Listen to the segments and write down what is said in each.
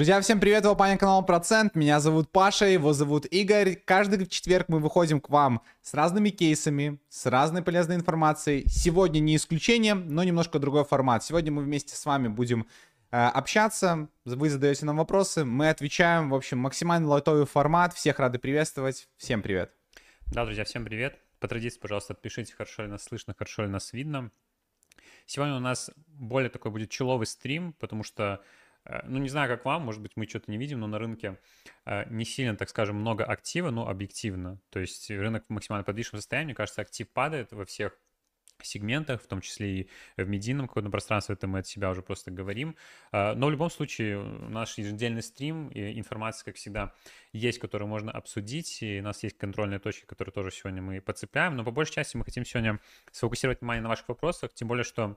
Друзья, всем привет, вы паня канал Процент, меня зовут Паша, его зовут Игорь. Каждый четверг мы выходим к вам с разными кейсами, с разной полезной информацией. Сегодня не исключение, но немножко другой формат. Сегодня мы вместе с вами будем э, общаться, вы задаете нам вопросы, мы отвечаем. В общем, максимально лайтовый формат, всех рады приветствовать. Всем привет. Да, друзья, всем привет. По традиции, пожалуйста, отпишите, хорошо ли нас слышно, хорошо ли нас видно. Сегодня у нас более такой будет человый стрим, потому что ну, не знаю, как вам, может быть, мы что-то не видим, но на рынке э, не сильно, так скажем, много актива, но объективно. То есть рынок в максимально подвижном состоянии, мне кажется, актив падает во всех сегментах, в том числе и в медийном каком-то пространстве, это мы от себя уже просто говорим. Э, но в любом случае наш еженедельный стрим и информация, как всегда, есть, которую можно обсудить, и у нас есть контрольные точки, которые тоже сегодня мы подцепляем, но по большей части мы хотим сегодня сфокусировать внимание на ваших вопросах, тем более, что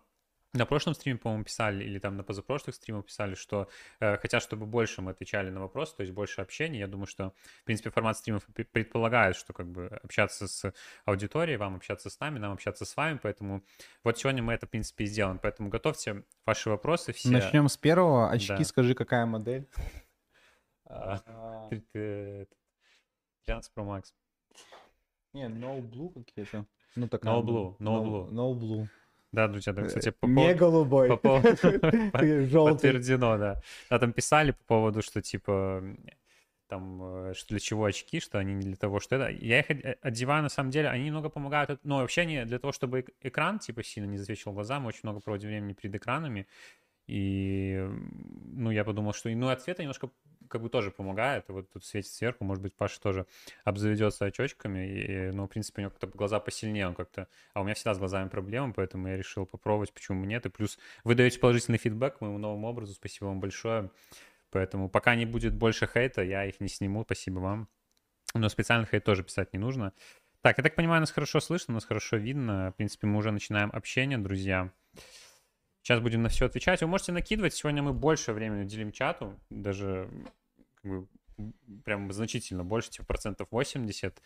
на прошлом стриме, по-моему, писали, или там на позапрошлых стримах писали, что э, хотят, чтобы больше мы отвечали на вопросы, то есть больше общения. Я думаю, что, в принципе, формат стримов предполагает, что как бы общаться с аудиторией, вам общаться с нами, нам общаться с вами, поэтому вот сегодня мы это, в принципе, и сделаем. Поэтому готовьте ваши вопросы все. Начнем с первого. Очки, да. скажи, какая модель? 13 а, Pro Max. Не, No Blue какие-то. Ну, так no Blue, No Blue. No Blue. Да, друзья, да, кстати, по Не голубой. По поводу... Подтверждено, да. Да, там писали по поводу, что типа там, э, что для чего очки, что они не для того, что это. Я их одеваю, на самом деле, они немного помогают, но вообще они для того, чтобы экран, типа, сильно не засвечивал глаза, мы очень много проводим времени перед экранами, и, ну, я подумал, что, ну, от света немножко как бы тоже помогает. Вот тут светит сверху, может быть, Паша тоже обзаведется очочками, и, ну, в принципе, у него как-то глаза посильнее, он как-то... А у меня всегда с глазами проблемы, поэтому я решил попробовать, почему нет. И плюс вы даете положительный фидбэк моему новому образу, спасибо вам большое. Поэтому пока не будет больше хейта, я их не сниму, спасибо вам. Но специальный хейт тоже писать не нужно. Так, я так понимаю, нас хорошо слышно, нас хорошо видно. В принципе, мы уже начинаем общение, друзья. Сейчас будем на все отвечать. Вы можете накидывать. Сегодня мы больше времени уделим чату. Даже как бы прям значительно больше, типа процентов 80.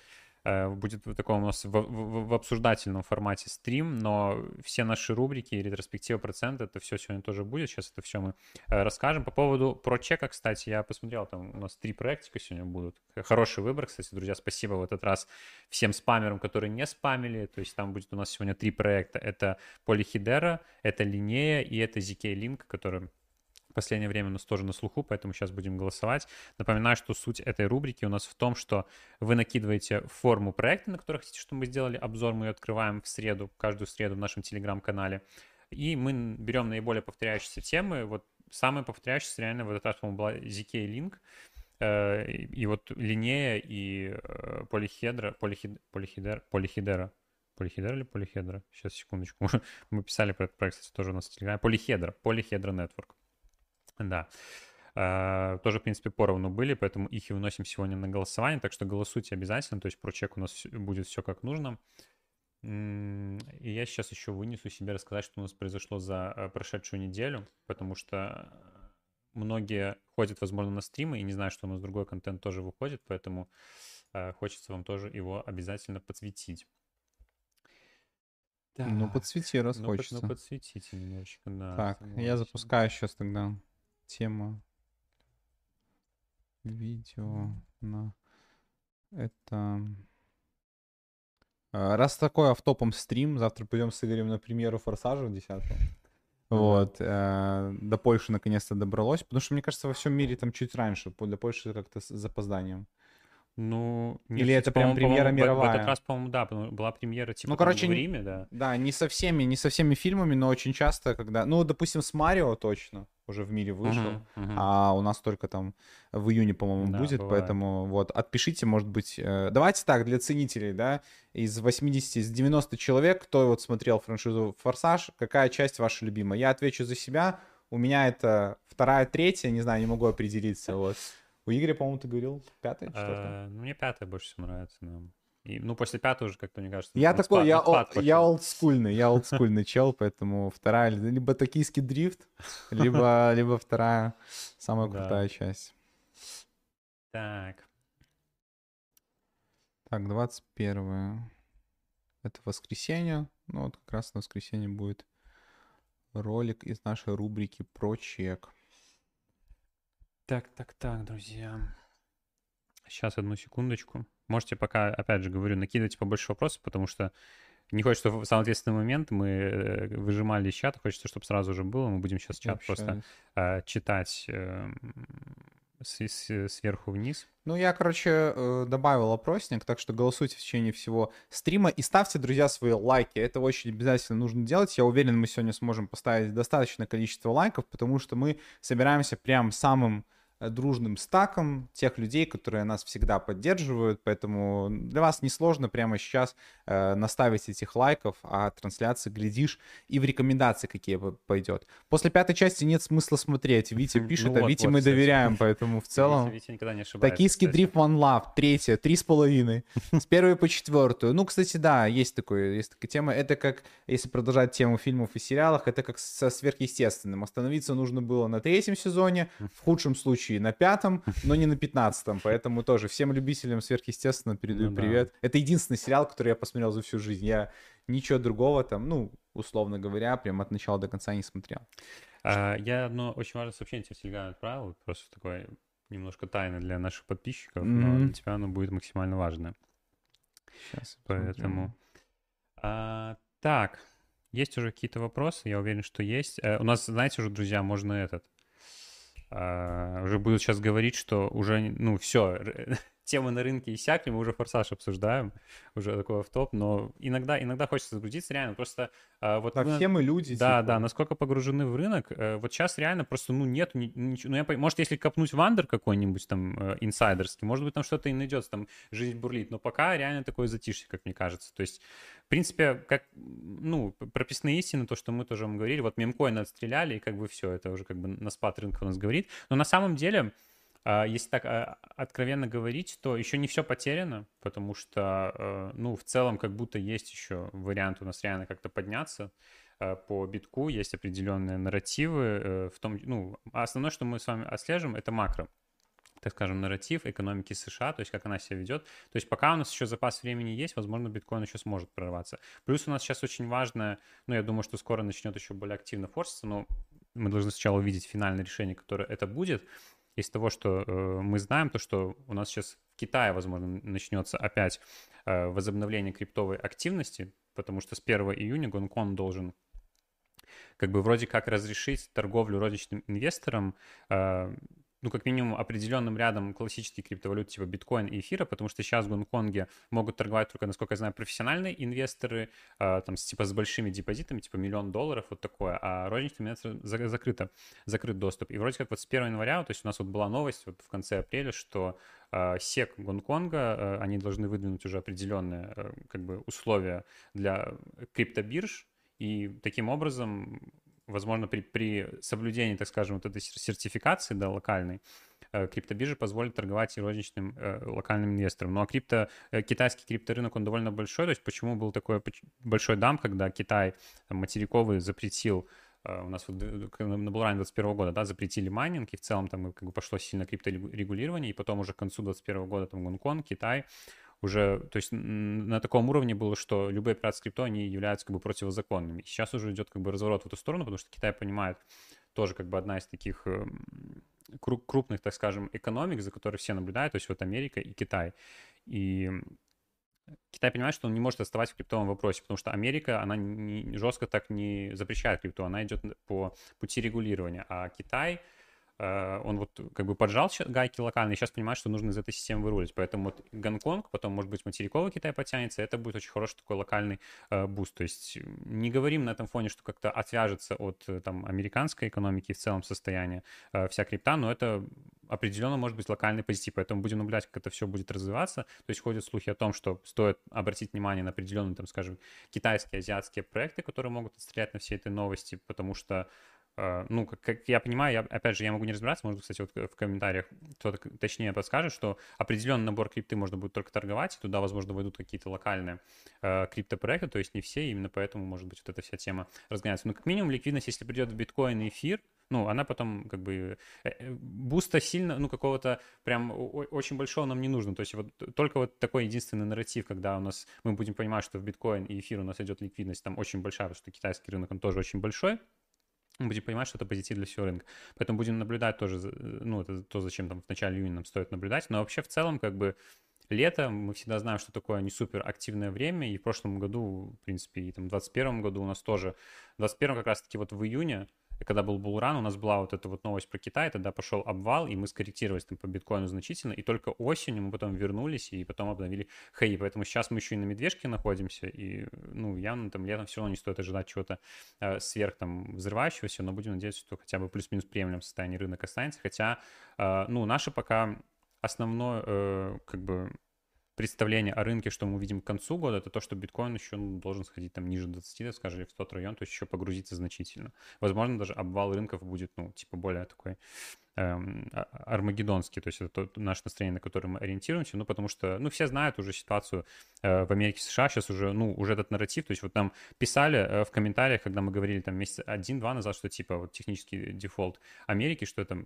Э, будет в таком у нас в, в, в обсуждательном формате стрим, но все наши рубрики, ретроспектива процента, это все сегодня тоже будет. Сейчас это все мы э, расскажем. По поводу про чека, кстати, я посмотрел, там у нас три проектика сегодня будут. Хороший выбор, кстати, друзья, спасибо в этот раз всем спамерам, которые не спамили. То есть там будет у нас сегодня три проекта. Это Polyhedera, это Линея и это ZK Link, который последнее время у нас тоже на слуху, поэтому сейчас будем голосовать. Напоминаю, что суть этой рубрики у нас в том, что вы накидываете форму проекта, на который хотите, чтобы мы сделали обзор, мы ее открываем в среду, каждую среду в нашем телеграм-канале. И мы берем наиболее повторяющиеся темы. Вот самые повторяющиеся реально в этот раз, по-моему, была ZK Link, э, и вот линея и э, полихедра, полихид, полихидер, полихидера, Полихедра или полихедра? Сейчас, секундочку. Мы писали про этот проект, кстати, тоже у нас в Телеграме. Полихедра. Полихедра Network. Да. Uh, тоже, в принципе, поровну были, поэтому их и выносим сегодня на голосование, так что голосуйте обязательно, то есть про чек у нас будет все как нужно. И я сейчас еще вынесу себе рассказать, что у нас произошло за э, прошедшую неделю, потому что многие ходят, возможно, на стримы и не знают, что у нас другой контент тоже выходит, поэтому uh, хочется вам тоже его обязательно подсветить. Да. Ну, подсвети, раз ну, хочется. Под, ну, подсветите немножечко, да. Так, я запускаю сейчас тогда тема видео на это... А, раз такой автопом стрим, завтра пойдем с Игорем на премьеру Форсажа 10 Вот. Э, до Польши наконец-то добралось. Потому что, мне кажется, во всем мире там чуть раньше. Для Польши как-то с запозданием. Ну, Или это прям премьера мировая? В этот раз, по-моему, да, была премьера типа ну, короче, в Риме, да. Да, не со всеми, не со всеми фильмами, но очень часто, когда, ну, допустим, с Марио точно уже в мире вышел, uh-huh, uh-huh. а у нас только там в июне, по-моему, да, будет, бывает. поэтому вот отпишите, может быть, э, давайте так для ценителей, да, из 80, из 90 человек, кто вот смотрел франшизу Форсаж, какая часть ваша любимая? Я отвечу за себя, у меня это вторая, третья, не знаю, не могу определиться, вот. У Игоря, по-моему, ты говорил пятая, четвертая? Э, ну, мне пятая больше всего нравится. И, ну, после пятой уже как-то, мне кажется... Я такой, спад, я, спад о, я олдскульный, я олдскульный чел, поэтому вторая, либо токийский дрифт, либо, либо вторая, самая крутая часть. Так. Так, 21 Это воскресенье. Ну, вот как раз на воскресенье будет ролик из нашей рубрики про чек. Так, так, так, друзья. Сейчас, одну секундочку. Можете пока, опять же говорю, накидывать побольше вопросов, потому что не хочется, что в самый ответственный момент мы э, выжимали из чата, хочется, чтобы сразу же было. Мы будем сейчас чат Вообще. просто э, читать э, с, с, сверху вниз. Ну, я, короче, э, добавил опросник, так что голосуйте в течение всего стрима и ставьте, друзья, свои лайки. Это очень обязательно нужно делать. Я уверен, мы сегодня сможем поставить достаточное количество лайков, потому что мы собираемся прям самым дружным стаком тех людей, которые нас всегда поддерживают, поэтому для вас несложно прямо сейчас э, наставить этих лайков, а трансляции, глядишь, и в рекомендации какие пойдет. После пятой части нет смысла смотреть. Витя пишет, ну, а вот, Вите вот, мы кстати. доверяем, поэтому в целом... Витя, никогда не ошибается. Токийский дрифт One Love, третья, три с половиной. С первой по четвертую. Ну, кстати, да, есть такое, есть такая тема. Это как, если продолжать тему фильмов и сериалах, это как со сверхъестественным. Остановиться нужно было на третьем сезоне, в худшем случае случае на пятом, но не на пятнадцатом, поэтому тоже всем любителям сверхъестественно передаю ну, привет. Да. Это единственный сериал, который я посмотрел за всю жизнь. Я ничего другого там, ну, условно говоря, прям от начала до конца не смотрел. А, я одно очень важное сообщение тебе в Телеграме отправил, просто такое немножко тайна для наших подписчиков, mm-hmm. но для тебя оно будет максимально важное. Сейчас. Поэтому. А, так, есть уже какие-то вопросы? Я уверен, что есть. Э, у нас, знаете уже, друзья, можно этот а, уже буду сейчас говорить, что уже, ну, все, темы на рынке иссякли, мы уже форсаж обсуждаем, уже такой в топ, но иногда, иногда хочется загрузиться реально, просто а, вот... Да, вы, все мы люди. Да, типа. да, насколько погружены в рынок, э, вот сейчас реально просто, ну, нет ничего, ну, я, может, если копнуть вандер какой-нибудь там э, инсайдерский, может быть, там что-то и найдется, там жизнь бурлит, но пока реально такое затишье, как мне кажется, то есть, в принципе, как, ну, прописные истины, то, что мы тоже говорили, вот мемкоин отстреляли, и как бы все, это уже как бы на спад рынка у нас говорит, но на самом деле если так а, откровенно говорить, то еще не все потеряно, потому что, э, ну, в целом, как будто есть еще вариант у нас реально как-то подняться э, по битку, есть определенные нарративы э, в том, ну, а основное, что мы с вами отслеживаем, это макро так скажем, нарратив экономики США, то есть как она себя ведет. То есть пока у нас еще запас времени есть, возможно, биткоин еще сможет прорваться. Плюс у нас сейчас очень важное, ну, я думаю, что скоро начнет еще более активно форситься, но мы должны сначала увидеть финальное решение, которое это будет из того, что э, мы знаем, то, что у нас сейчас в Китае, возможно, начнется опять э, возобновление криптовой активности, потому что с 1 июня Гонконг должен как бы вроде как разрешить торговлю розничным инвесторам э, ну, как минимум, определенным рядом классических криптовалют типа биткоин и эфира, потому что сейчас в Гонконге могут торговать только, насколько я знаю, профессиональные инвесторы, э, там, с, типа с большими депозитами, типа миллион долларов, вот такое, а розничным инвесторам закрыто, закрыт доступ. И вроде как вот с 1 января, то есть у нас вот была новость вот в конце апреля, что э, СЕК Гонконга, э, они должны выдвинуть уже определенные э, как бы условия для криптобирж, и таким образом возможно, при, при соблюдении, так скажем, вот этой сертификации, да, локальной, э, криптобиржи позволят торговать и розничным э, локальным инвесторам. Ну а крипто, э, китайский крипторынок, он довольно большой, то есть почему был такой большой дам, когда Китай там, материковый запретил э, у нас вот на bull run е 21 года, да, запретили майнинг, и в целом там как бы пошло сильно крипторегулирование, и потом уже к концу 21 года там Гонконг, Китай, уже, то есть на таком уровне было, что любые операции крипто, они являются как бы противозаконными. Сейчас уже идет как бы разворот в эту сторону, потому что Китай понимает, тоже как бы одна из таких эм, крупных, так скажем, экономик, за которой все наблюдают, то есть вот Америка и Китай. И Китай понимает, что он не может оставаться в криптовом вопросе, потому что Америка, она не, жестко так не запрещает крипту, она идет по пути регулирования, а Китай — он вот как бы поджал гайки локально и сейчас понимает, что нужно из этой системы вырулить. Поэтому вот Гонконг, потом, может быть, материковый Китай потянется, это будет очень хороший такой локальный э, boost. То есть не говорим на этом фоне, что как-то отвяжется от э, там американской экономики в целом состояния э, вся крипта, но это определенно может быть локальный позитив. Поэтому будем наблюдать, как это все будет развиваться. То есть ходят слухи о том, что стоит обратить внимание на определенные, там, скажем, китайские, азиатские проекты, которые могут отстрелять на все этой новости, потому что Э, ну, как, как я понимаю, я, опять же, я могу не разбираться, может, кстати, вот в комментариях кто-то точнее подскажет, что определенный набор крипты можно будет только торговать, и туда, возможно, войдут какие-то локальные э, криптопроекты, то есть не все, именно поэтому, может быть, вот эта вся тема разгоняется. Но как минимум ликвидность, если придет в биткоин и эфир, ну, она потом как бы э, э, буста сильно, ну, какого-то прям очень большого нам не нужно. То есть вот только вот такой единственный нарратив, когда у нас мы будем понимать, что в биткоин и эфир у нас идет ликвидность там очень большая, потому что китайский рынок, он тоже очень большой, будем понимать, что это позитив для всего рынка. Поэтому будем наблюдать тоже, ну, это то, зачем там в начале июня нам стоит наблюдать. Но вообще в целом, как бы, лето, мы всегда знаем, что такое не супер активное время, и в прошлом году, в принципе, и там в 2021 году у нас тоже, в 2021 как раз-таки вот в июне, когда был булран, у нас была вот эта вот новость про Китай, тогда пошел обвал, и мы скорректировались там по биткоину значительно, и только осенью мы потом вернулись и потом обновили хей, поэтому сейчас мы еще и на медвежке находимся, и, ну, явно там летом все равно не стоит ожидать чего-то э, сверх там взрывающегося, но будем надеяться, что хотя бы плюс-минус приемлем состояние рынок останется, хотя, э, ну, наши пока основной, э, как бы, представление о рынке, что мы увидим к концу года, это то, что биткоин еще ну, должен сходить там ниже 20, скажем, в тот район, то есть еще погрузиться значительно. Возможно, даже обвал рынков будет, ну, типа более такой эм, а, армагеддонский, то есть это то, наше настроение, на которое мы ориентируемся, ну, потому что, ну, все знают уже ситуацию э, в Америке, США, сейчас уже, ну, уже этот нарратив, то есть вот нам писали э, в комментариях, когда мы говорили там месяц один-два назад, что типа вот технический дефолт Америки, что это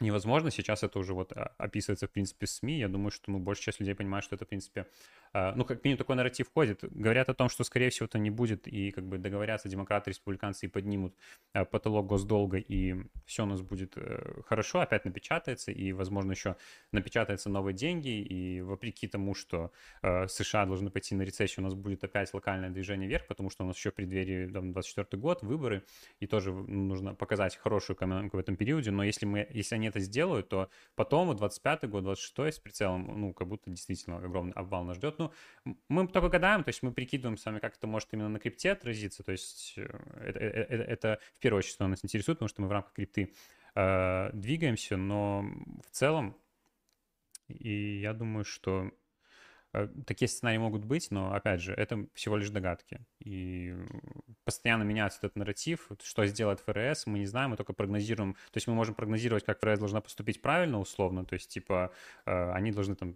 невозможно. Сейчас это уже вот а, описывается, в принципе, СМИ. Я думаю, что, ну, большая часть людей понимает, что это, в принципе, ну, как минимум такой нарратив ходит. Говорят о том, что, скорее всего, это не будет, и как бы договорятся демократы, республиканцы и поднимут а, потолок госдолга, и все у нас будет э, хорошо, опять напечатается, и, возможно, еще напечатаются новые деньги, и вопреки тому, что США должны пойти на рецессию, у нас будет опять локальное движение вверх, потому что у нас еще в преддверии, там, 24 год, выборы, и тоже нужно показать хорошую экономику в этом периоде, но если мы, если они это сделают, то потом, 25 год, 26 с прицелом, ну, как будто действительно огромный обвал нас ждет. Ну, мы только гадаем, то есть мы прикидываем с вами, как это может именно на крипте отразиться, то есть э, это, это, э, это в первую очередь, что нас интересует, потому что мы в рамках крипты э, двигаемся, но в целом, и я думаю, что Э, такие сценарии могут быть, но, опять же, это всего лишь догадки. И постоянно меняется этот нарратив, что сделает ФРС, мы не знаем, мы только прогнозируем. То есть мы можем прогнозировать, как ФРС должна поступить правильно, условно, то есть, типа, э, они должны там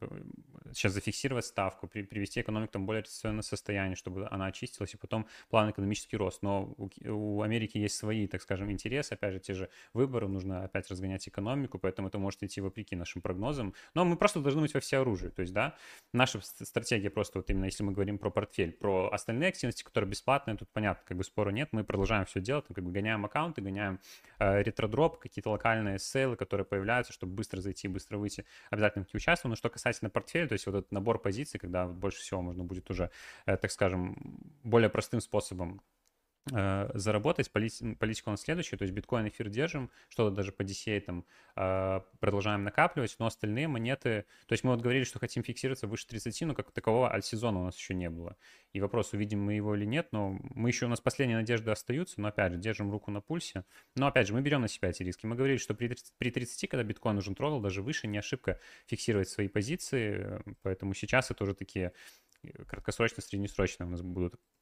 сейчас зафиксировать ставку, привести экономику там более рецессионное состояние, чтобы она очистилась, и потом план экономический рост. Но у Америки есть свои, так скажем, интересы, опять же, те же выборы, нужно опять разгонять экономику, поэтому это может идти вопреки нашим прогнозам. Но мы просто должны быть во все оружие, то есть, да, наши стратегия просто вот именно, если мы говорим про портфель, про остальные активности, которые бесплатные, тут понятно, как бы спора нет, мы продолжаем все делать, как бы гоняем аккаунты, гоняем э, ретродроп, какие-то локальные сейлы, которые появляются, чтобы быстро зайти, быстро выйти, обязательно в участвуем. Но что касательно портфеля, то есть вот этот набор позиций, когда больше всего можно будет уже, э, так скажем, более простым способом заработать. Политика у нас следующая, то есть биткоин, эфир держим, что-то даже по DCA там э, продолжаем накапливать, но остальные монеты, то есть мы вот говорили, что хотим фиксироваться выше 30, но как такового альт-сезона у нас еще не было. И вопрос, увидим мы его или нет, но мы еще, у нас последние надежды остаются, но опять же, держим руку на пульсе. Но опять же, мы берем на себя эти риски. Мы говорили, что при 30, при 30 когда биткоин уже трогал, даже выше, не ошибка фиксировать свои позиции, поэтому сейчас это уже такие э, краткосрочно, среднесрочно у нас будут Э,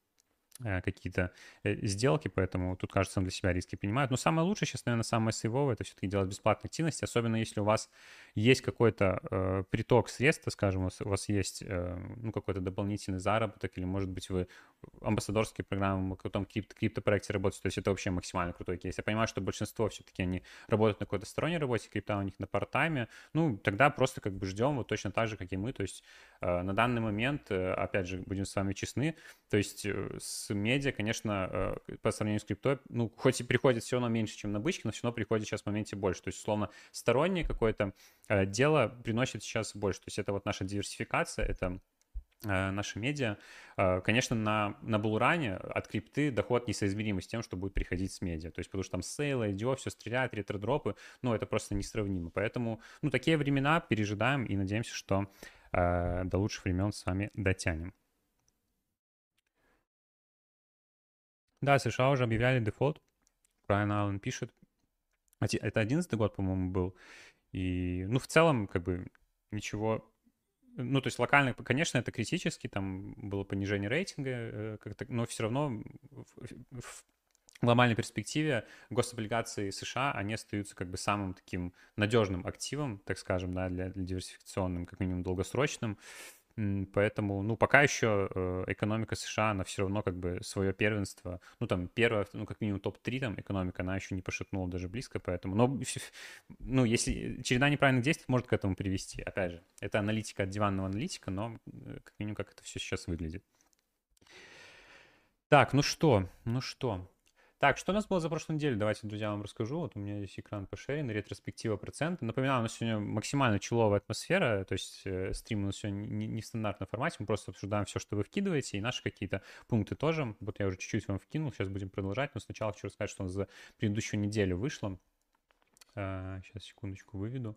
какие-то э, сделки, поэтому тут, кажется, он для себя риски принимает. Но самое лучшее сейчас, наверное, самое сейвовое, это все-таки делать бесплатные активности, особенно если у вас есть какой-то э, приток средств, скажем, у вас есть э, ну, какой-то дополнительный заработок, или, может быть, вы амбассадорские программы, в каком-то крипто, криптопроекте работаете, то есть это вообще максимально крутой кейс. Я понимаю, что большинство все-таки они работают на какой-то сторонней работе, крипта у них на парт-тайме, ну, тогда просто как бы ждем вот точно так же, как и мы, то есть э, на данный момент, э, опять же, будем с вами честны, то есть э, с медиа, конечно, э, по сравнению с криптой, ну, хоть и приходит все равно меньше, чем на бычке, но все равно приходит сейчас в моменте больше. То есть, условно, стороннее какое-то э, дело приносит сейчас больше. То есть это вот наша диверсификация, это э, наши медиа. Конечно, на, на Булране от крипты доход несоизмеримый с тем, что будет приходить с медиа. То есть, потому что там сейлы, IDO, все стреляет, ретродропы, ну, это просто несравнимо. Поэтому, ну, такие времена пережидаем и надеемся, что э, до лучших времен с вами дотянем. Да, США уже объявляли дефолт. Брайан Аллен пишет. Это одиннадцатый год, по-моему, был. И, ну, в целом, как бы, ничего... Ну, то есть локально, конечно, это критически, там было понижение рейтинга, э, как-то, но все равно в, в глобальной перспективе гособлигации США, они остаются как бы самым таким надежным активом, так скажем, да, для, для диверсификационным, как минимум долгосрочным. Поэтому, ну, пока еще э, экономика США, она все равно как бы свое первенство, ну, там, первое, ну, как минимум топ-3 там экономика, она еще не пошатнула даже близко, поэтому, но, ну, если череда неправильных действий может к этому привести, опять же, это аналитика от диванного аналитика, но э, как минимум как это все сейчас выглядит. Так, ну что, ну что, Так, что у нас было за прошлую неделю? Давайте, друзья, вам расскажу. Вот у меня здесь экран пошерен, ретроспектива процента. Напоминаю, у нас сегодня максимально человая атмосфера, то есть э, стрим у нас сегодня не, не в стандартном формате, мы просто обсуждаем все, что вы вкидываете, и наши какие-то пункты тоже. Вот я уже чуть-чуть вам вкинул, сейчас будем продолжать, но сначала хочу рассказать, что у нас за предыдущую неделю вышло. Э, сейчас, секундочку, выведу.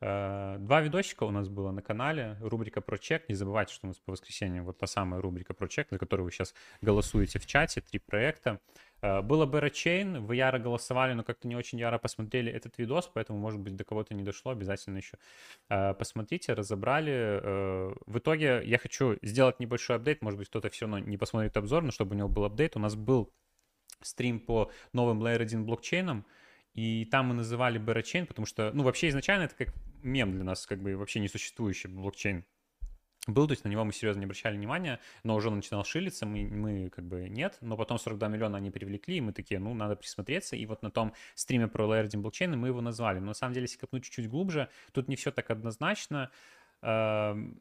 Э, два видосика у нас было на канале, рубрика про чек. Не забывайте, что у нас по воскресеньям вот та самая рубрика про чек, за которую вы сейчас голосуете в чате, три проекта. Э, было бы Chain, вы яро голосовали, но как-то не очень яро посмотрели этот видос, поэтому, может быть, до кого-то не дошло, обязательно еще э, посмотрите, разобрали. В итоге я хочу сделать небольшой апдейт, может быть, кто-то все равно не посмотрит обзор, но чтобы у него был апдейт, у нас был стрим по новым Layer 1 блокчейнам, и там мы называли Berachain, потому что, ну, вообще изначально это как мем для нас, как бы вообще несуществующий блокчейн был, то есть на него мы серьезно не обращали внимания, но уже он начинал шилиться, мы, мы как бы нет, но потом 42 миллиона они привлекли, и мы такие, ну, надо присмотреться, и вот на том стриме про Layer 1 блокчейн мы его назвали. Но на самом деле, если копнуть чуть-чуть глубже, тут не все так однозначно, эм,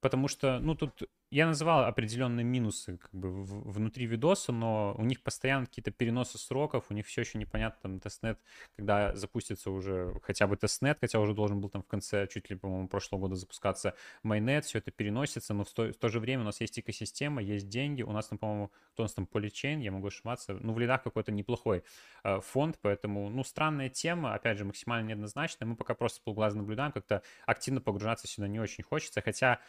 потому что, ну, тут я называл определенные минусы как бы внутри видоса, но у них постоянно какие-то переносы сроков, у них все еще непонятно, там, testnet, когда запустится уже хотя бы тестнет, хотя уже должен был там в конце, чуть ли, по-моему, прошлого года запускаться mainnet, все это переносится, но в то, в то же время у нас есть экосистема, есть деньги, у нас там, по-моему, кто у нас там, Polychain, я могу ошибаться, ну, в лидах какой-то неплохой э, фонд, поэтому, ну, странная тема, опять же, максимально неоднозначная, мы пока просто полглаза наблюдаем, как-то активно погружаться сюда не очень хочется, хотя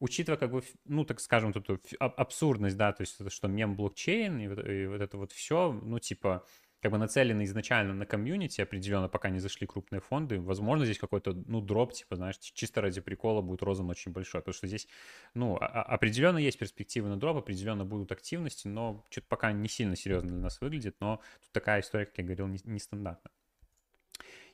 учитывая, как бы, ну, так скажем, тут абсурдность, да, то есть что мем блокчейн и вот, и вот это вот все, ну, типа, как бы нацелены изначально на комьюнити определенно, пока не зашли крупные фонды. Возможно, здесь какой-то, ну, дроп, типа, знаешь, чисто ради прикола будет розан очень большой, потому что здесь, ну, определенно есть перспективы на дроп, определенно будут активности, но что-то пока не сильно серьезно для нас выглядит, но тут такая история, как я говорил, нестандартная. Не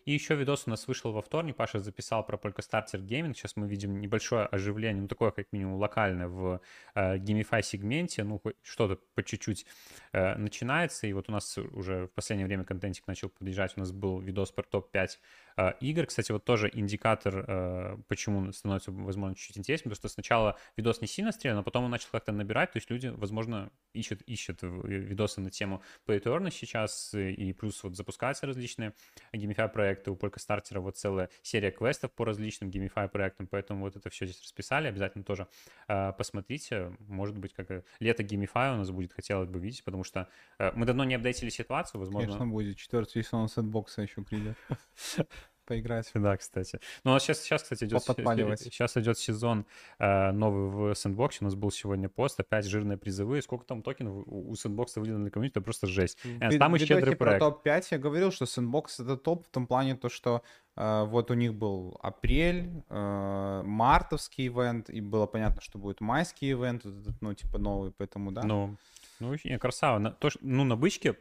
и еще видос у нас вышел во вторник. Паша записал про Polkastarter Gaming. Сейчас мы видим небольшое оживление, ну такое как минимум локальное в э, Gamify сегменте. Ну что-то по чуть-чуть э, начинается. И вот у нас уже в последнее время контентик начал подъезжать. У нас был видос про топ-5 э, игр. Кстати, вот тоже индикатор, э, почему становится, возможно, чуть-чуть интереснее. Потому что сначала видос не сильно стрелял, но потом он начал как-то набирать. То есть люди, возможно, ищут, ищут видосы на тему Play to Earn сейчас. И плюс вот запускаются различные Gamify проекты у Polkastартера вот целая серия квестов по различным геймифай проектам, поэтому вот это все здесь расписали, обязательно тоже э, посмотрите, может быть, как лето GameFi у нас будет, хотелось бы видеть, потому что э, мы давно не апдейтили ситуацию, возможно... Конечно, будет, четвертый сезон Sandbox а еще придет. поиграть. Да, кстати. Ну, у нас сейчас, сейчас кстати, идет, сейчас идет сезон э, новый в Sandbox е. У нас был сегодня пост, опять жирные призовые. Сколько там токенов у, Sandbox а выделено для комьюнити, это просто жесть. Ты, там и щедрый проект. про топ-5 я говорил, что Sandbox это топ в том плане, то, что э, вот у них был апрель, э, мартовский event, и было понятно, что будет майский event, ну, типа новый, поэтому, да. Ну, ну, красава. На, то, ну, на бычке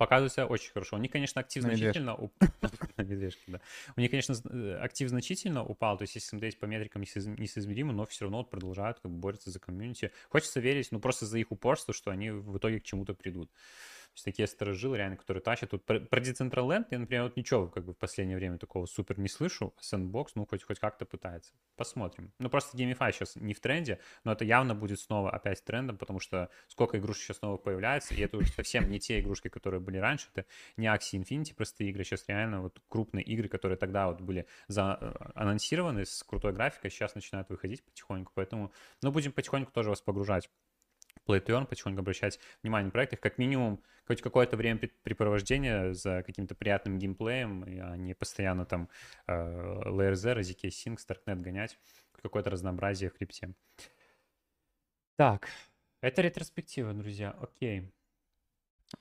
показывается очень хорошо. У них, конечно, актив значительно упал. да. У них, конечно, э, актив значительно упал, то есть если смотреть по метрикам несоизмеримо, но все равно вот продолжают как бы бороться за комьюнити. Хочется верить, ну просто за их упорство, что они в итоге к чему-то придут есть такие сторожилы реально, которые тащат. Тут про, про Decentraland я, например, вот ничего как бы в последнее время такого супер не слышу. Sandbox, ну, хоть, хоть как-то пытается. Посмотрим. Ну, просто GameFi сейчас не в тренде, но это явно будет снова опять трендом, потому что сколько игрушек сейчас новых появляется, и это уже совсем не те игрушки, которые были раньше. Это не Axie Infinity простые игры, сейчас реально вот крупные игры, которые тогда вот были за, э, анонсированы с крутой графикой, сейчас начинают выходить потихоньку. Поэтому, ну, будем потихоньку тоже вас погружать Play to Earn, потихоньку обращать внимание на проекты, как минимум хоть какое-то время препровождения за каким-то приятным геймплеем, а не постоянно там э, Zero, ZK Sync, Starknet гонять, какое-то разнообразие в крипте. Так, это ретроспектива, друзья, окей.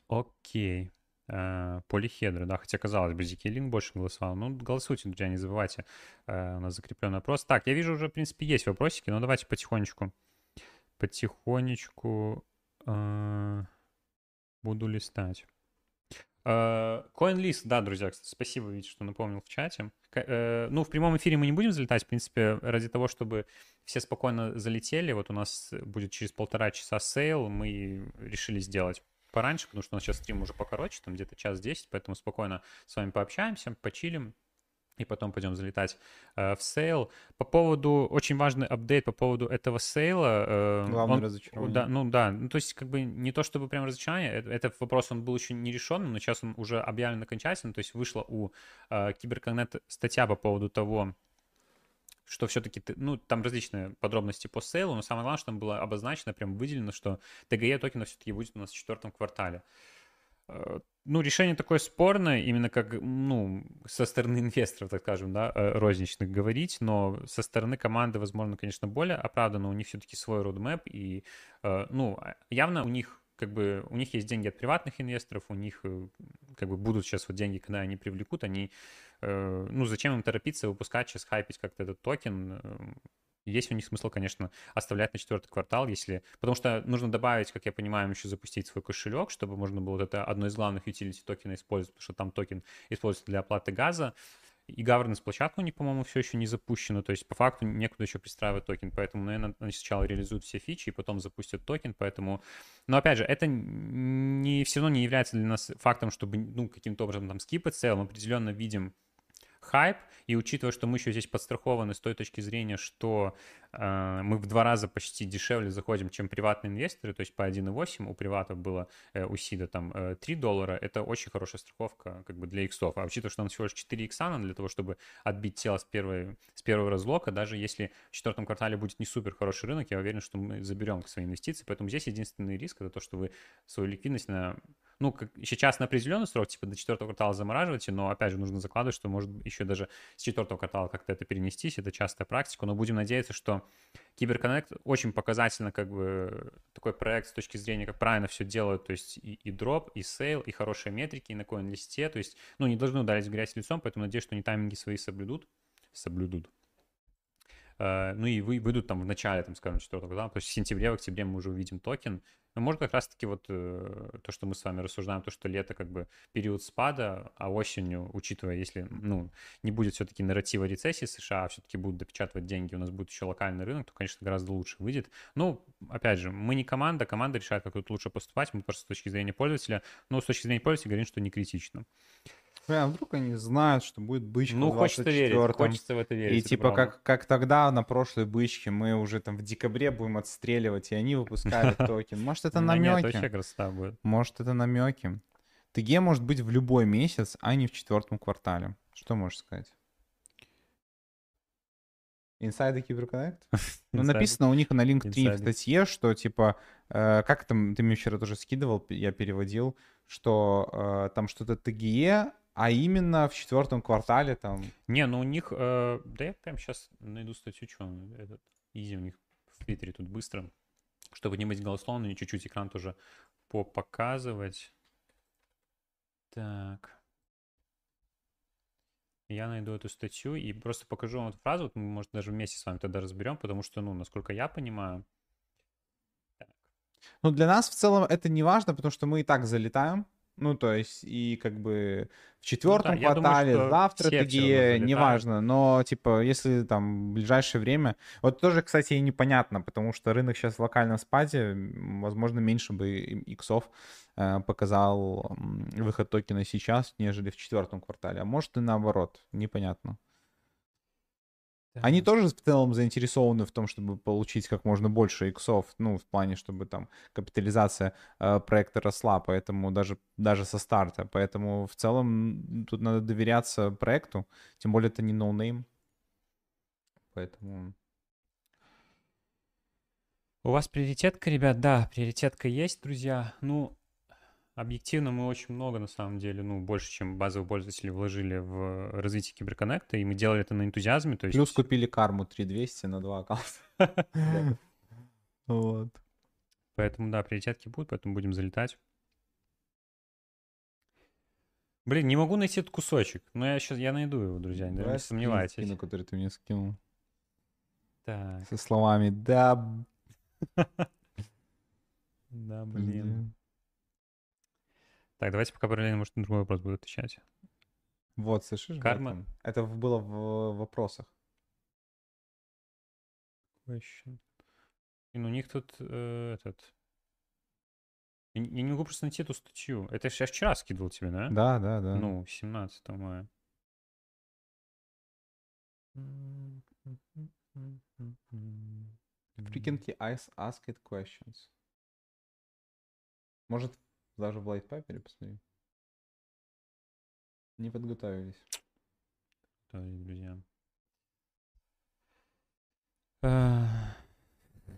Окей. Uh, полихедры, да, хотя, казалось бы, ZK Link больше голосовал. Ну, голосуйте, друзья, не забывайте, uh, у нас закрепленный вопрос. Так, я вижу уже, в принципе, есть вопросики, но давайте потихонечку потихонечку э, буду листать. Э, CoinList, да, друзья, кстати, спасибо, видите, что напомнил в чате. Э, ну, в прямом эфире мы не будем залетать, в принципе, ради того, чтобы все спокойно залетели. Вот у нас будет через полтора часа sale, мы решили сделать пораньше, потому что у нас сейчас стрим уже покороче, там где-то час десять, поэтому спокойно с вами пообщаемся, почилим, и потом пойдем залетать э, в sale. По поводу, очень важный update по поводу этого сейла. Э, Главное он, разочарование. Да, ну да, ну то есть как бы не то чтобы прям разочарование, это, этот вопрос он был еще не решен, но сейчас он уже объявлен окончательно, то есть вышла у э, Киберконнект статья по поводу того, что все-таки, ну, там различные подробности по сейлу, но самое главное, что там было обозначено, прям выделено, что ТГЕ токена все-таки будет у нас в четвертом квартале. Э, ну, решение такое спорное, именно как, ну, со стороны инвесторов, так скажем, да, э, розничных говорить, но со стороны команды, возможно, конечно, более оправданно, у них все-таки свой roadmap, и, э, ну, а, явно у них как бы у них есть деньги от приватных инвесторов, у них как бы будут сейчас вот деньги, когда они привлекут, они, ну, зачем им торопиться выпускать сейчас, хайпить как-то этот токен, есть у них смысл, конечно, оставлять на четвертый квартал, если... Потому что нужно добавить, как я понимаю, еще запустить свой кошелек, чтобы можно было вот это одно из главных utility токена использовать, потому что там токен используется для оплаты газа. И governance площадка у них, по-моему, все еще не запущена, то есть по факту некуда еще пристраивать токен, поэтому, наверное, они сначала реализуют все фичи и потом запустят токен, поэтому... Но опять же, это не, все равно не является для нас фактом, чтобы ну, каким-то образом там скипать целым, определенно видим хайп, и учитывая, что мы еще здесь подстрахованы с той точки зрения, что э, мы в два раза почти дешевле заходим, чем приватные инвесторы, то есть по 1,8 у приватов было э, у Сида там э, 3 доллара, это очень хорошая страховка как бы для иксов. А учитывая, что нам всего лишь 4 икса надо для того, чтобы отбить тело с, первой, с первого разлока, даже если в четвертом квартале будет не супер хороший рынок, я уверен, что мы заберем свои инвестиции. Поэтому здесь единственный риск это то, что вы свою ликвидность на ну, как, сейчас на определенный срок, типа до четвертого квартала замораживаете, но, опять же, нужно закладывать, что может еще даже с четвертого квартала как-то это перенестись, это частая практика, но будем надеяться, что CyberConnect очень показательно как бы такой проект с точки зрения, как правильно все делают, то есть и, drop, и sale, и хорошие метрики, и на CoinList е, то есть, ну, не должны ударить в грязь лицом, поэтому надеюсь, что они тайминги свои соблюдут, соблюдут. Э, ну и вы, выйдут там в начале, там, скажем, четвертого квартала, то есть в сентябре, в октябре мы уже увидим токен, но может как раз-таки вот э, то, что мы с вами рассуждаем, то, что лето как бы период спада, а осенью, учитывая, если, ну, не будет все-таки нарратива рецессии США, а все-таки будут допечатывать деньги, у нас будет еще локальный рынок, то, конечно, гораздо лучше выйдет. Ну, опять же, мы не команда, команда решает, как тут лучше поступать, мы просто с точки зрения пользователя, но с точки зрения пользователя говорим, что не критично. А вдруг они знают, что будет бычка Ну, хочется верить, хочется в это верить. И типа как, как тогда на прошлой бычке мы уже там в декабре будем отстреливать, и они выпускают токен. Может, это намеки? Нет, вообще красота будет. Может, это намеки. ТГ может быть в любой месяц, а не в четвертом квартале. Что можешь сказать? Инсайды Киберконнект? Ну, написано у них на Link 3 в статье, что, типа, э, как там, ты мне вчера тоже скидывал, я переводил, что э, там что-то ТГЕ, а именно в четвертом квартале там... Не, ну у них... Э, да я прям сейчас найду статью, что этот изи у них в Твиттере тут быстро, чтобы не быть голословным и чуть-чуть экран тоже показывать. Так. Я найду эту статью и просто покажу вам эту фразу. Вот мы, может, даже вместе с вами тогда разберем, потому что, ну, насколько я понимаю... Так. Ну, для нас в целом это не важно, потому что мы и так залетаем. Ну, то есть, и как бы в четвертом ну, да, квартале, думаю, завтра такие, неважно. Но, типа, если там в ближайшее время... Вот тоже, кстати, и непонятно, потому что рынок сейчас в локальном спаде, возможно, меньше бы иксов э, показал выход токена сейчас, нежели в четвертом квартале. А может и наоборот, непонятно. Они тоже в целом заинтересованы в том, чтобы получить как можно больше иксов, ну, в плане, чтобы там капитализация э, проекта росла, поэтому даже, даже со старта. Поэтому в целом тут надо доверяться проекту, тем более это не no-name. Поэтому... У вас приоритетка, ребят? Да, приоритетка есть, друзья. Ну, Объективно мы очень много, на самом деле, ну, больше, чем базовые пользователи вложили в развитие CyberConnect а, и мы делали это на энтузиазме. То есть... Плюс купили карму 3200 на два аккаунта. Вот. Поэтому, да, приоритетки будут, поэтому будем залетать. Блин, не могу найти этот кусочек, но я сейчас я найду его, друзья, не сомневайтесь. Скину, который ты мне скинул. Так. Со словами «да». Да, блин. Так, давайте пока параллельно, может, на другой вопрос буду отвечать. Вот, слышишь? Карма? Это было в вопросах. Question. Ну, у них тут э, этот... Я не могу просто найти эту статью. Это я вчера скидывал тебе, да? Да, да, да. Ну, 17 мая. Frequently asked questions. Может, даже в Paper посмотри. Не подготовились. Подготовились, друзья.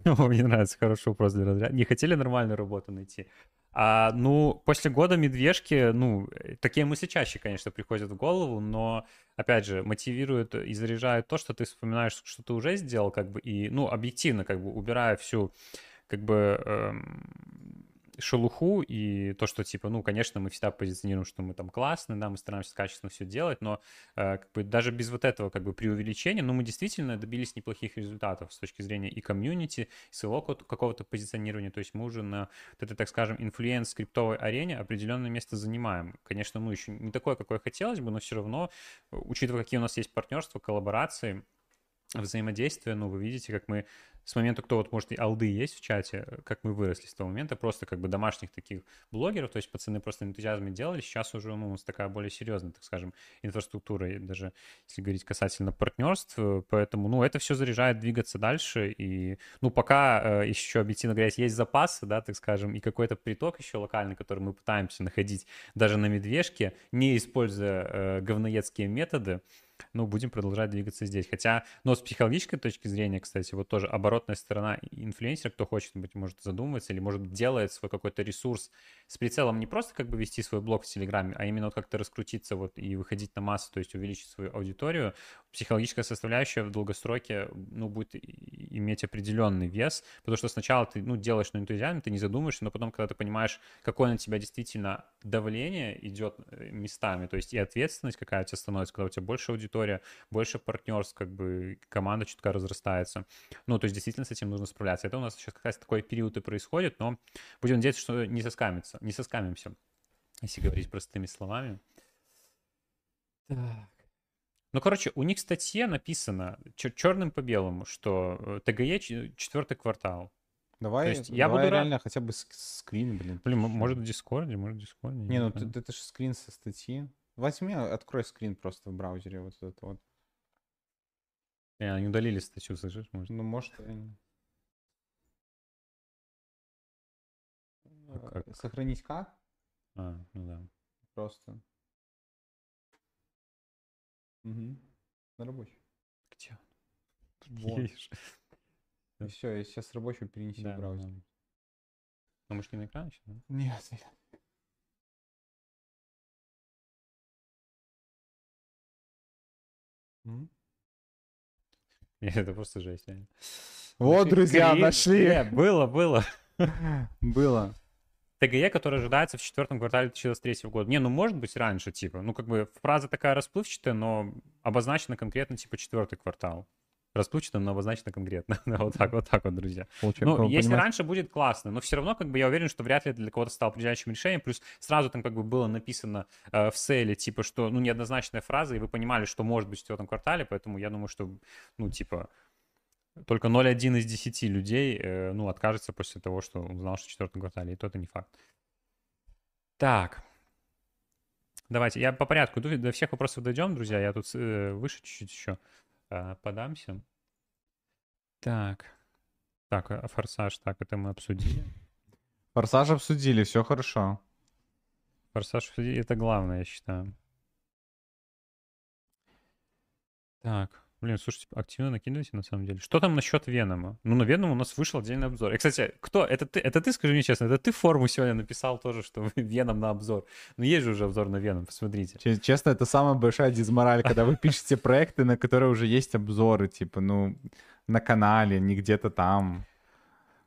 Мне нравится, хороший вопрос для разряда. Не хотели нормальную работу найти? А, ну, после года медвежки, ну, такие мысли чаще, конечно, приходят в голову, но, опять же, мотивирует и заряжает то, что ты вспоминаешь, что ты уже сделал, как бы, и, ну, объективно, как бы, убирая всю, как бы, эм, шелуху и то, что, типа, ну, конечно, мы всегда позиционируем, что мы там классные, да, мы стараемся качественно все делать, но э, как бы даже без вот этого как бы преувеличения, ну, мы действительно добились неплохих результатов с точки зрения и комьюнити, и своего какого-то позиционирования, то есть мы уже на вот этой, так скажем, инфлюенс-скриптовой арене определенное место занимаем. Конечно, ну, еще не такое, какое хотелось бы, но все равно, учитывая, какие у нас есть партнерства, коллаборации, взаимодействие, ну, вы видите, как мы с момента, кто вот, может, и алды есть в чате, как мы выросли с того момента, просто как бы домашних таких блогеров, то есть пацаны просто энтузиазме делали, сейчас уже, ну, у нас такая более серьезная, так скажем, инфраструктура, и даже если говорить касательно партнерств, поэтому, ну, это все заряжает двигаться дальше, и, ну, пока э, еще, объективно говоря, есть запасы, да, так скажем, и какой-то приток еще локальный, который мы пытаемся находить даже на медвежке, не используя э, говноедские методы, ну, будем продолжать двигаться здесь. Хотя, но с психологической точки зрения, кстати, вот тоже оборотная сторона инфлюенсера, кто хочет быть, может задумываться или может делает свой какой-то ресурс с прицелом не просто как бы вести свой блог в Телеграме, а именно вот как-то раскрутиться вот и выходить на массу, то есть увеличить свою аудиторию. Психологическая составляющая в долгосроке, ну, будет иметь определенный вес, потому что сначала ты, ну, делаешь на энтузиазме, ты не задумаешься, но потом, когда ты понимаешь, какое на тебя действительно давление идет э, местами, то есть и ответственность какая у тебя становится, когда у тебя больше аудитория, больше партнерств, как бы команда чутка разрастается. Ну, то есть действительно с этим нужно справляться. Это у нас сейчас как раз такой период и происходит, но будем надеяться, что не соскамится, не соскамимся, если говорить простыми словами. Так. Ну, короче, у них в статье написано черным по белому, что э, TGE четвертый квартал. Давай, То есть я давай буду реально рад... хотя бы скрин, блин. Блин, может в Дискорде, может в Дискорде. Не, ну это, это же скрин со статьи. Возьми, открой скрин просто в браузере вот это вот. И они удалили статью, слышишь? Может? Ну, может, а как? Сохранить как? А, ну да. Просто. Угу. На рабочий. Где? Вот. И все, я сейчас рабочую перенеси да, в браузер. Да. Ну, может, не на экране еще, да? Нет, нет. Нет, это просто жесть. Вот, друзья, нашли. Нет, было, было. Было. ТГЕ, который ожидается в четвертом квартале 2023 года. Не, ну может быть раньше, типа. Ну как бы фраза такая расплывчатая, но обозначена конкретно типа четвертый квартал расплывчато, но обозначено конкретно. вот так, вот так вот, друзья. Получаю, ну, если понимаешь? раньше будет классно, но все равно, как бы, я уверен, что вряд ли это для кого-то стало определяющим решением. Плюс сразу там, как бы, было написано э, в селе, типа, что, ну, неоднозначная фраза, и вы понимали, что может быть в этом квартале, поэтому я думаю, что, ну, типа, только 0,1 из 10 людей, э, ну, откажется после того, что он знал, что в четвертом квартале, и то это не факт. Так. Давайте, я по порядку до всех вопросов дойдем, друзья. Я тут э, выше чуть-чуть еще а, подамся. Так. Так, а форсаж, так, это мы обсудили. Форсаж обсудили, все хорошо. Форсаж обсудили, это главное, я считаю. Так. Блин, слушайте, активно накидывайте, на самом деле. Что там насчет Венома? Ну, на Веном у нас вышел отдельный обзор. И, кстати, кто? Это ты, это ты, скажи мне честно, это ты форму сегодня написал тоже, что Веном на обзор. Ну, есть же уже обзор на Веном, посмотрите. Честно, это самая большая дизмораль, когда вы пишете проекты, на которые уже есть обзоры, типа, ну, на канале, не где-то там.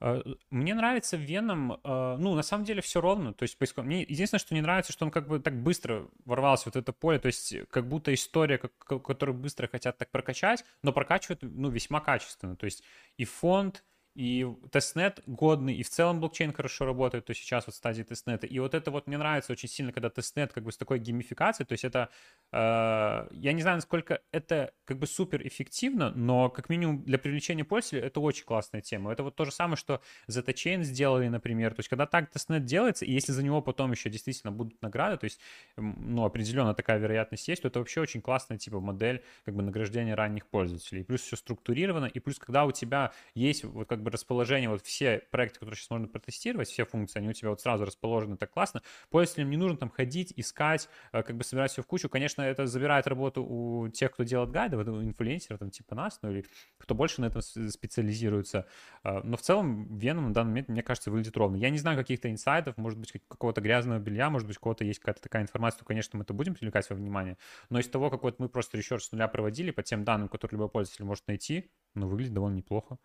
Э, мне нравится Веном, э, ну, на самом деле все ровно, то есть мне единственное, что не нравится, что он как бы так быстро ворвался вот это поле, то есть как будто история, которую быстро хотят так прокачать, но прокачивают, ну, весьма качественно, то есть и фонд, и testnet годный, и в целом блокчейн хорошо работает, то сейчас вот стадии тестнета. И вот это вот мне нравится очень сильно, когда testnet как бы с такой геймификацией, то есть это, э, я не знаю, насколько это как бы супер эффективно, но как минимум для привлечения пользователей это очень классная тема. Это вот то же самое, что ZetaChain сделали, например. То есть когда так тестнет делается, и если за него потом еще действительно будут награды, то есть, ну, определенно такая вероятность есть, то это вообще очень классная типа модель как бы награждения ранних пользователей. И плюс все структурировано, и плюс когда у тебя есть вот как бы расположение, вот все проекты, которые сейчас можно протестировать, все функции, они у тебя вот сразу расположены так классно. Пользователям не нужно там ходить, искать, э, как бы собирать все в кучу. Конечно, это забирает работу у тех, кто делает гайды, вот у инфлюенсеров, там типа нас, ну или кто больше на этом специализируется. Э, но в целом Веном на данный момент, мне кажется, выглядит ровно. Я не знаю каких-то инсайтов, может быть, какого-то грязного белья, может быть, у кого-то есть какая-то такая информация, то, конечно, мы это будем привлекать во внимание. Но из того, как вот мы просто research с нуля проводили по тем данным, которые любой пользователь может найти, ну, выглядит довольно неплохо.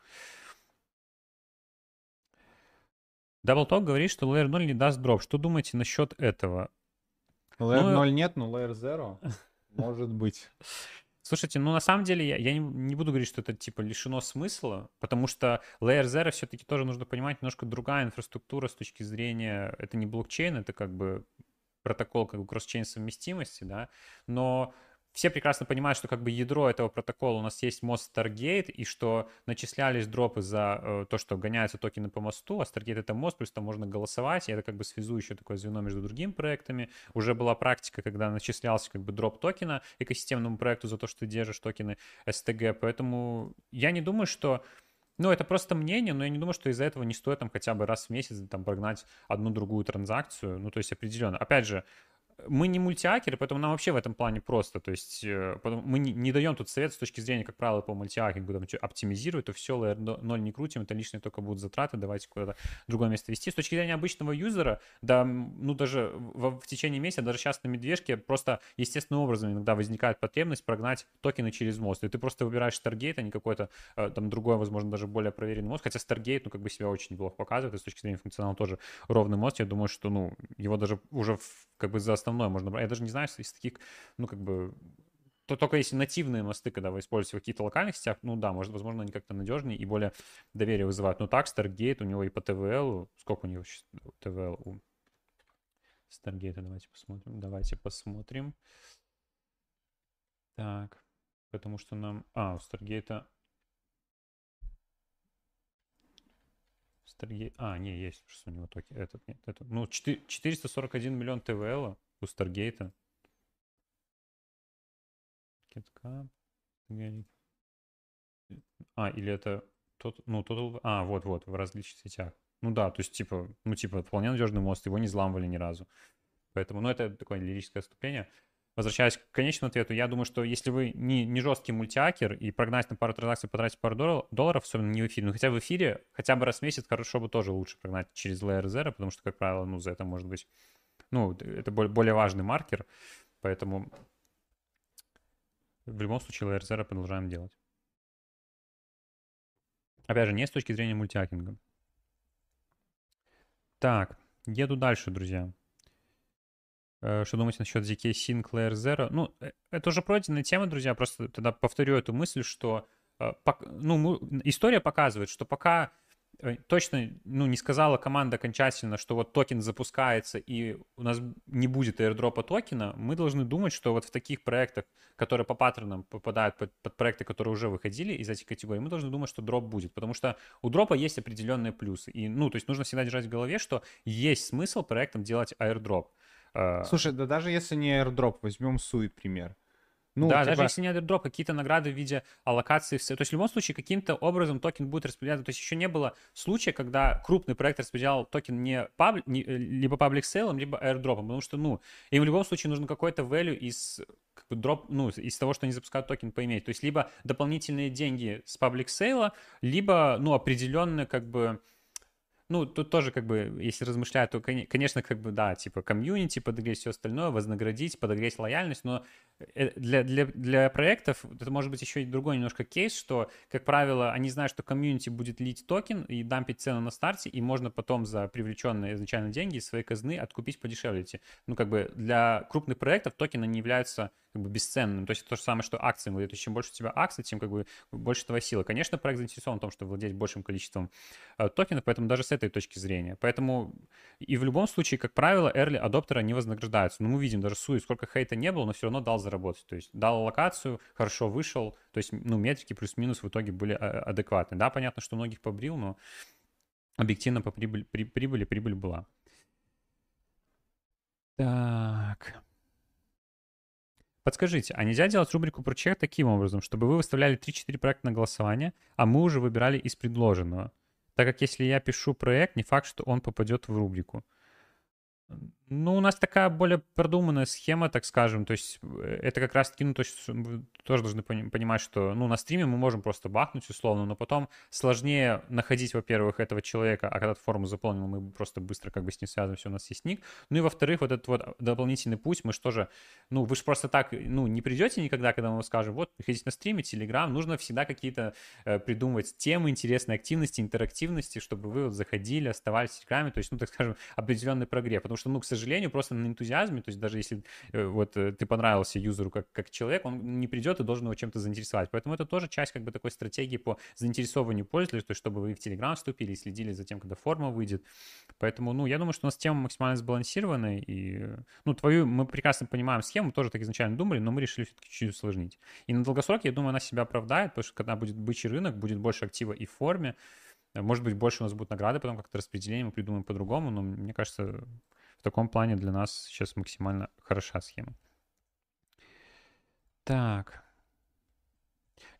Даблток говорит, что Layer 0 не даст дроп. Что думаете насчет этого? Layer ну, 0 нет, но Layer 0 может быть. Слушайте, ну на самом деле я, я не, не буду говорить, что это типа лишено смысла, потому что Layer 0 все-таки тоже нужно понимать немножко другая инфраструктура с точки зрения, это не блокчейн, это как бы протокол как бы кросс-чейн совместимости, да, но все прекрасно понимают, что как бы ядро этого протокола у нас есть мост Stargate, и что начислялись дропы за э, то, что гоняются токены по мосту, а Stargate это мост, плюс там можно голосовать, и это как бы связующее такое звено между другими проектами. Уже была практика, когда начислялся как бы дроп токена экосистемному проекту за то, что ты держишь токены STG, поэтому я не думаю, что ну, это просто мнение, но я не думаю, что из-за этого не стоит там хотя бы раз в месяц там прогнать одну-другую транзакцию. Ну, то есть определенно. Опять же, мы не мультиакеры, поэтому нам вообще в этом плане просто. То есть э, мы не, даем тут совет с точки зрения, как правило, по мультиакингу, там, оптимизировать, то все, layer 0 не крутим, это лишние только будут затраты, давайте куда-то другое место вести. С точки зрения обычного юзера, да, ну даже в, в течение месяца, даже сейчас на медвежке просто естественным образом иногда возникает потребность прогнать токены через мост. И ты просто выбираешь Stargate, а не какой-то э, там другой, возможно, даже более проверенный мост. Хотя Stargate, ну, как бы себя очень неплохо показывает, и с точки зрения функционала тоже ровный мост. Я думаю, что, ну, его даже уже в, как бы за основное можно брать. Я даже не знаю, из таких, ну, как бы, то только если нативные мосты, когда вы используете в каких-то локальных сетях, ну да, может, возможно, они как-то надежнее и более доверие вызывают. Но так, Stargate, у него и по TVL, сколько у него сейчас TVL у Stargate, давайте посмотрим, давайте посмотрим. Так, потому что нам... А, у Stargate... Stargate... А, не, есть, у него токи. Этот, нет, этот. Ну, 4, 441 миллион ТВЛ у Старгейта. Кетка. А, или это тот, ну, тот, а, вот-вот, в различных сетях. Ну да, то есть, типа, ну, типа, вполне надежный мост, его не взламывали ни разу. Поэтому, ну, это такое лирическое отступление. Возвращаясь к конечному ответу, я думаю, что если вы не, не жесткий мультиакер и прогнать на пару транзакций, потратить пару долларов, особенно не в эфире, но хотя в эфире, хотя бы раз в месяц, хорошо бы тоже лучше прогнать через Layer Zero, потому что, как правило, ну, за это может быть ну, это более важный маркер, поэтому в любом случае LR0 продолжаем делать. Опять же, не с точки зрения мультиакинга. Так, еду дальше, друзья. Э, что думаете насчет ZK Sync Layer Zero? Ну, э, это уже пройденная тема, друзья. Просто тогда повторю эту мысль, что э, ну, история показывает, что пока точно ну, не сказала команда окончательно, что вот токен запускается и у нас не будет airdropа токена, мы должны думать, что вот в таких проектах, которые по паттернам попадают под, под проекты, которые уже выходили из этих категорий, мы должны думать, что дроп будет, потому что у дропа есть определенные плюсы. И, ну, то есть нужно всегда держать в голове, что есть смысл проектам делать airdrop. Э, Слушай, да даже если не airdrop, возьмем Sui пример. Ну, да, типа... даже если не airdrop, какие-то награды в виде аллокации, все. То есть в любом случае каким-то образом токен будет распределяться. То есть еще не было случая, когда крупный проект распределял токен не, publi... не э, либо public sale, либо airdrop, потому что, ну, им в любом случае нужно какой-то value из как бы, дроп, ну, из того, что они запускают токен поиметь. То есть либо дополнительные деньги с public sale, либо, ну, определенные как бы ну, тут тоже как бы, если размышлять, то, конечно, как бы, да, типа комьюнити, подогреть все остальное, вознаградить, подогреть лояльность, но для, для, для проектов это может быть еще и другой немножко кейс, что, как правило, они знают, что комьюнити будет лить токен и дампить цену на старте, и можно потом за привлеченные изначально деньги из своей казны откупить подешевле. Ну, как бы для крупных проектов токены не являются как бы бесценным. То есть то же самое, что акции То есть чем больше у тебя акций, тем как бы больше твоя сила. Конечно, проект заинтересован в том, чтобы владеть большим количеством э, токенов, поэтому даже с этой точки зрения. Поэтому и в любом случае, как правило, early адоптеры не вознаграждаются. Но мы видим даже Суи, сколько хейта не было, но все равно дал заработать. То есть дал локацию, хорошо вышел. То есть, ну, метрики плюс-минус в итоге были а, адекватны. Да, понятно, что многих побрил, но объективно по прибыли, при, прибыли прибыль была. Так. Подскажите, а нельзя делать рубрику про чек таким образом, чтобы вы выставляли 3-4 проекта на голосование, а мы уже выбирали из предложенного? Так как если я пишу проект, не факт, что он попадет в рубрику. Ну, у нас такая более продуманная схема, так скажем. То есть э, это как раз-таки, ну, то есть тоже должны понимать, что, ну, на стриме мы можем просто бахнуть условно, но потом сложнее находить, во-первых, этого человека, а когда форму заполнил, мы просто быстро как бы с ним связываемся, у нас есть ник. Ну и во-вторых, вот этот вот дополнительный путь, мы же тоже, ну, вы же просто так, ну, не придете никогда, когда мы вам скажем, вот, приходите на стриме, телеграм, нужно всегда какие-то э, придумывать темы, интересные активности, интерактивности, чтобы вы вот заходили, оставались в телеграме, то есть, ну, так скажем, определенной прогресс, потому что, ну, к сожалению, сожалению, просто на энтузиазме, то есть даже если э, вот э, ты понравился юзеру как, как человек, он не придет и должен его чем-то заинтересовать. Поэтому это тоже часть как бы такой стратегии по заинтересованию пользователя, то есть чтобы вы в Telegram вступили и следили за тем, когда форма выйдет. Поэтому, ну, я думаю, что у нас тема максимально сбалансированная, и, ну, твою, мы прекрасно понимаем схему, тоже так изначально думали, но мы решили все-таки чуть усложнить. И на долгосроке, я думаю, она себя оправдает, потому что когда будет бычий рынок, будет больше актива и в форме, может быть, больше у нас будут награды, потом как-то распределение мы придумаем по-другому, но мне кажется, в таком плане для нас сейчас максимально хороша схема. Так.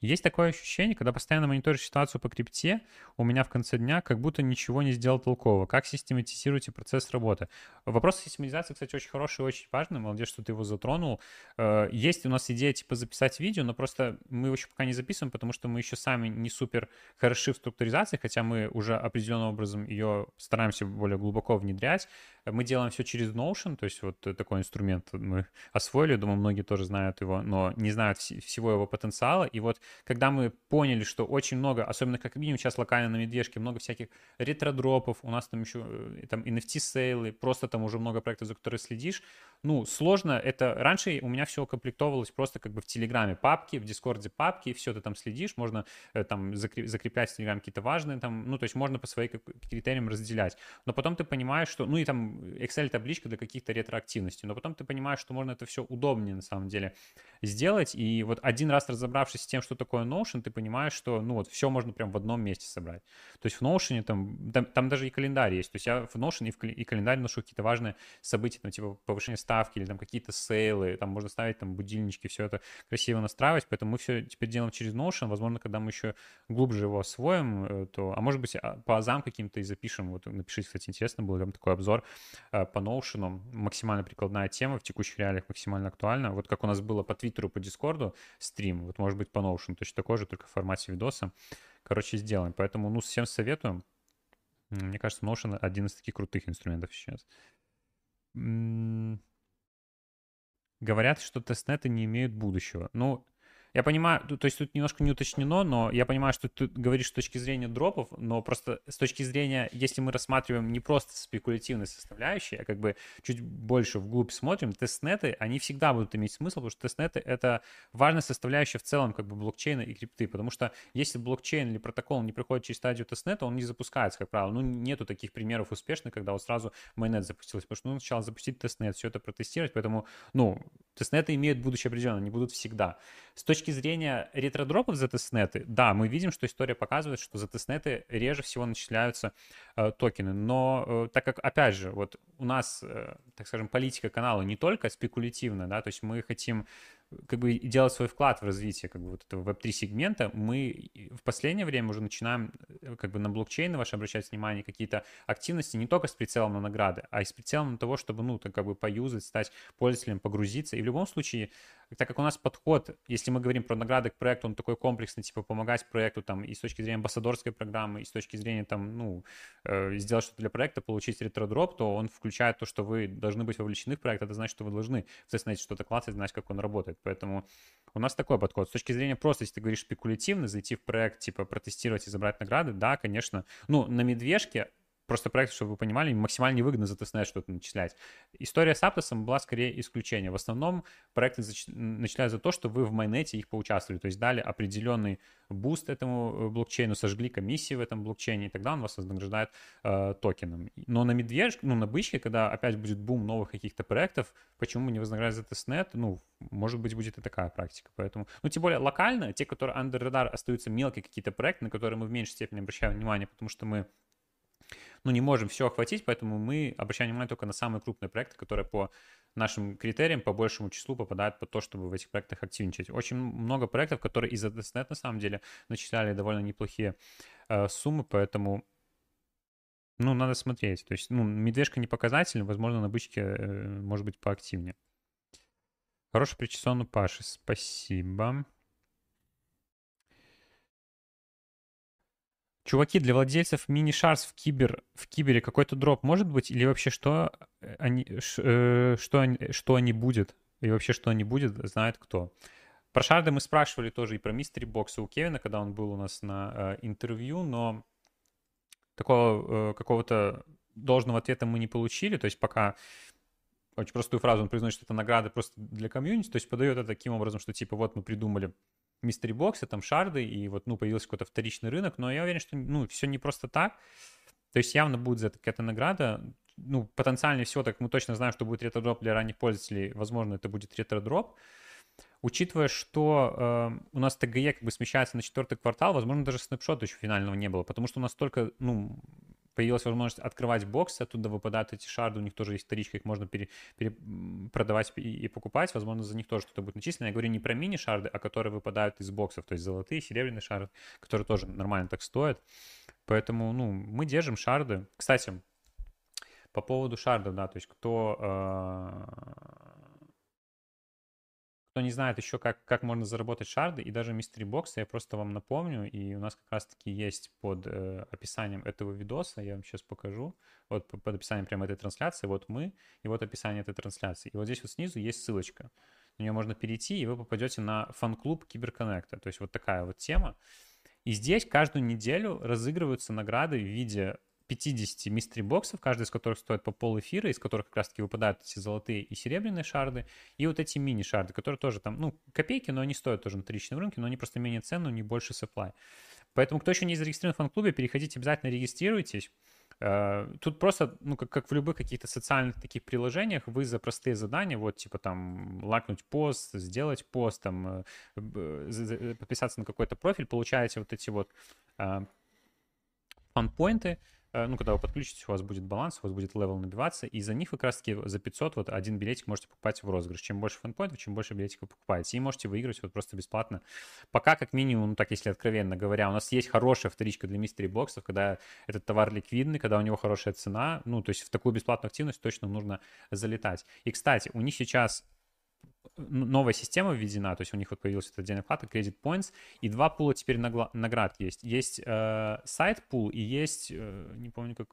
Есть такое ощущение, когда постоянно мониторишь ситуацию по крипте, у меня в конце дня как будто ничего не сделал толкового. Как систематизируете процесс работы? Вопрос систематизации, кстати, очень хороший и очень важный. Молодец, что ты его затронул. Э, есть у нас идея, типа, записать видео, но просто мы его еще пока не записываем, потому что мы еще сами не супер хороши в структуризации, хотя мы уже определенным образом ее стараемся более глубоко внедрять. Мы делаем все через Notion, то есть вот такой инструмент мы освоили, думаю, многие тоже знают его, но не знают всего его потенциала. И вот когда мы поняли, что очень много, особенно как минимум сейчас локально на медвежке, много всяких ретродропов, у нас там еще э, там NFT-сейлы, просто там уже много проектов, за которые следишь, ну, сложно это... Раньше у меня все комплектовалось просто как бы в Телеграме папки, в Дискорде папки, все ты там следишь, можно э, там закреплять в Телеграме какие-то важные там, ну, то есть можно по своим критериям разделять. Но потом ты понимаешь, что... Ну, и там Excel-табличка для каких-то ретроактивностей, но потом ты понимаешь, что можно это все удобнее на самом деле сделать, и вот один раз разобравшись с тем, что такое Notion, ты понимаешь, что, ну, вот все можно прям в одном месте собрать. То есть в Notion там, там, там даже и календарь есть, то есть я в Notion и, в, и календарь ношу какие-то важные события, там, типа повышение ставки или там какие-то сейлы, там можно ставить там будильнички, все это красиво настраивать, поэтому мы все теперь делаем через Notion, возможно, когда мы еще глубже его освоим, э, то, а может быть, а, по азам каким-то и запишем, вот напишите, кстати, интересно было, там такой обзор э, по Notion, максимально прикладная тема, в текущих реалиях максимально актуальна, вот как у нас было по Твиттеру, по Дискорду стрим, вот может быть по Notion, точно такой же, только в формате видоса, короче, сделаем, поэтому, ну, всем советую, мне кажется, Notion один из таких крутых инструментов сейчас. Говорят, что тестнеты не имеют будущего. Ну, я понимаю, то есть тут немножко не уточнено, но я понимаю, что ты говоришь с точки зрения дропов, но просто с точки зрения, если мы рассматриваем не просто спекулятивные составляющие, а как бы чуть больше вглубь смотрим, тестнеты, они всегда будут иметь смысл, потому что тестнеты — это важная составляющая в целом как бы блокчейна и крипты, потому что если блокчейн или протокол не проходит через стадию тестнета, он не запускается, как правило. Ну, нету таких примеров успешных, когда вот сразу mainnet запустился, потому что нужно сначала запустить тестнет, все это протестировать, поэтому, ну, тестнеты имеют будущее определенно, они будут всегда. С точки зрения ретродропов за тестнеты, да, мы видим, что история показывает, что за тестнеты реже всего начисляются э, токены. Но э, так как, опять же, вот у нас, э, так скажем, политика канала не только спекулятивная, да, то есть мы хотим как бы делать свой вклад в развитие как бы вот этого веб-3 сегмента, мы в последнее время уже начинаем э, как бы на блокчейны ваши обращать внимание, какие-то активности не только с прицелом на награды, а и с прицелом на того, чтобы, ну, так как бы поюзать, стать пользователем, погрузиться. И в любом случае, так как у нас подход, если мы говорим про награды к проекту, он такой комплексный, типа помогать проекту там и с точки зрения амбассадорской программы, и с точки зрения там, ну, э, сделать что-то для проекта, получить ретро-дроп, то он включает то, что вы должны быть вовлечены в проект, это значит, что вы должны, соответственно, что-то классить, знать, как он работает. Поэтому у нас такой подход. С точки зрения просто, если ты говоришь спекулятивно, зайти в проект, типа протестировать и забрать награды, да, конечно. Ну, на медвежке просто проект, чтобы вы понимали, максимально невыгодно за тестнет что-то начислять. История с Aptos ом была скорее исключение. В основном проекты начисляют за то, что вы в mainnet е их поучаствовали, то есть дали определенный буст этому э, блокчейну, сожгли комиссии в этом блокчейне, и тогда он вас вознаграждает э, токеном. Но на медвежке, ну, на бычке, когда опять будет бум новых каких-то проектов, почему не вознаграждать за тестнет? Ну, может быть, будет и такая практика. Поэтому, ну, тем более локально, те, которые under radar остаются мелкие какие-то проекты, на которые мы в меньшей степени обращаем внимание, потому что мы ну, не можем все охватить, поэтому мы обращаем внимание только на самые крупные проекты, которые по нашим критериям, по большему числу попадают под то, чтобы в этих проектах активничать. Очень много проектов, которые и за тестнет на самом деле начисляли довольно неплохие э, суммы, поэтому ну, надо смотреть. То есть, ну, медвежка не показатель, возможно, на бычке э, может быть поактивнее. Хороший причесон у Паши, спасибо. Чуваки, для владельцев мини-шарс в, кибер, в кибере какой-то дроп может быть? Или вообще что э, они, ш, э, что, они, что они будет? И вообще что они будет, знает кто. Про шарды мы спрашивали тоже и про мистери бокса у Кевина, когда он был у нас на э, интервью, но такого э, какого-то должного ответа мы не получили. То есть пока очень простую фразу он произносит, что это награды просто для комьюнити, то есть подает это таким образом, что типа вот мы придумали мистери боксы, там шарды, и вот, ну, появился какой-то вторичный рынок, но я уверен, что, ну, все не просто так. То есть явно будет за какая-то награда. Ну, потенциально все, так мы точно знаем, что будет ретро-дроп для ранних пользователей. Возможно, это будет ретро-дроп. Учитывая, что э, у нас ТГЕ как бы смещается на четвертый квартал, возможно, даже снапшота еще финального не было, потому что у нас только, ну, появилась возможность открывать бокс, оттуда выпадают эти шарды, у них тоже есть вторичка, их можно пере, пере, продавать и, и покупать, возможно, за них тоже что-то будет начислено. Я говорю не про мини-шарды, а которые выпадают из боксов, то есть золотые, серебряные шарды, которые тоже нормально так стоят. Поэтому, ну, мы держим шарды. Кстати, по поводу шардов, да, то есть кто э, кто не знает еще, как, как можно заработать шарды и даже мистери боксы, я просто вам напомню, и у нас как раз-таки есть под э, описанием этого видоса, я вам сейчас покажу, вот под описанием прямо этой трансляции, вот мы, и вот описание этой трансляции. И вот здесь вот снизу есть ссылочка. На нее можно перейти, и вы попадете на фан-клуб Киберконнекта. То есть вот такая вот тема. И здесь каждую неделю разыгрываются награды в виде 50 мистери боксов, каждый из которых стоит по пол эфира, из которых как раз-таки выпадают эти золотые и серебряные шарды, и вот эти мини-шарды, которые тоже там, ну, копейки, но они стоят тоже на вторичном рынке, но они просто менее ценные, них больше supply. Поэтому, кто еще не зарегистрирован в фан-клубе, переходите, обязательно регистрируйтесь. Э, тут просто, ну, как, как в любых каких-то социальных таких приложениях, вы за простые задания, вот, типа, там, лайкнуть пост, сделать пост, там, э, подписаться на какой-то профиль, получаете вот эти вот э, фан-поинты, Э, ну, когда вы подключитесь, у вас будет баланс, у вас будет level набиваться, и за них вы как раз-таки за 500 вот один билетик можете покупать в розыгрыш. Чем больше фанпоинтов, чем больше билетиков вы покупаете. И можете выигрывать вот просто бесплатно. Пока, как минимум, ну, так если откровенно говоря, у нас есть хорошая вторичка для мистери боксов, когда этот товар ликвидный, когда у него хорошая цена, ну, то есть в такую бесплатную активность точно нужно залетать. И, кстати, у них сейчас новая система введена, то есть у них вот появился этот отдельный вклад, Credit Points, и два пула теперь наград есть. Есть э, сайт пул и есть, э, не помню как,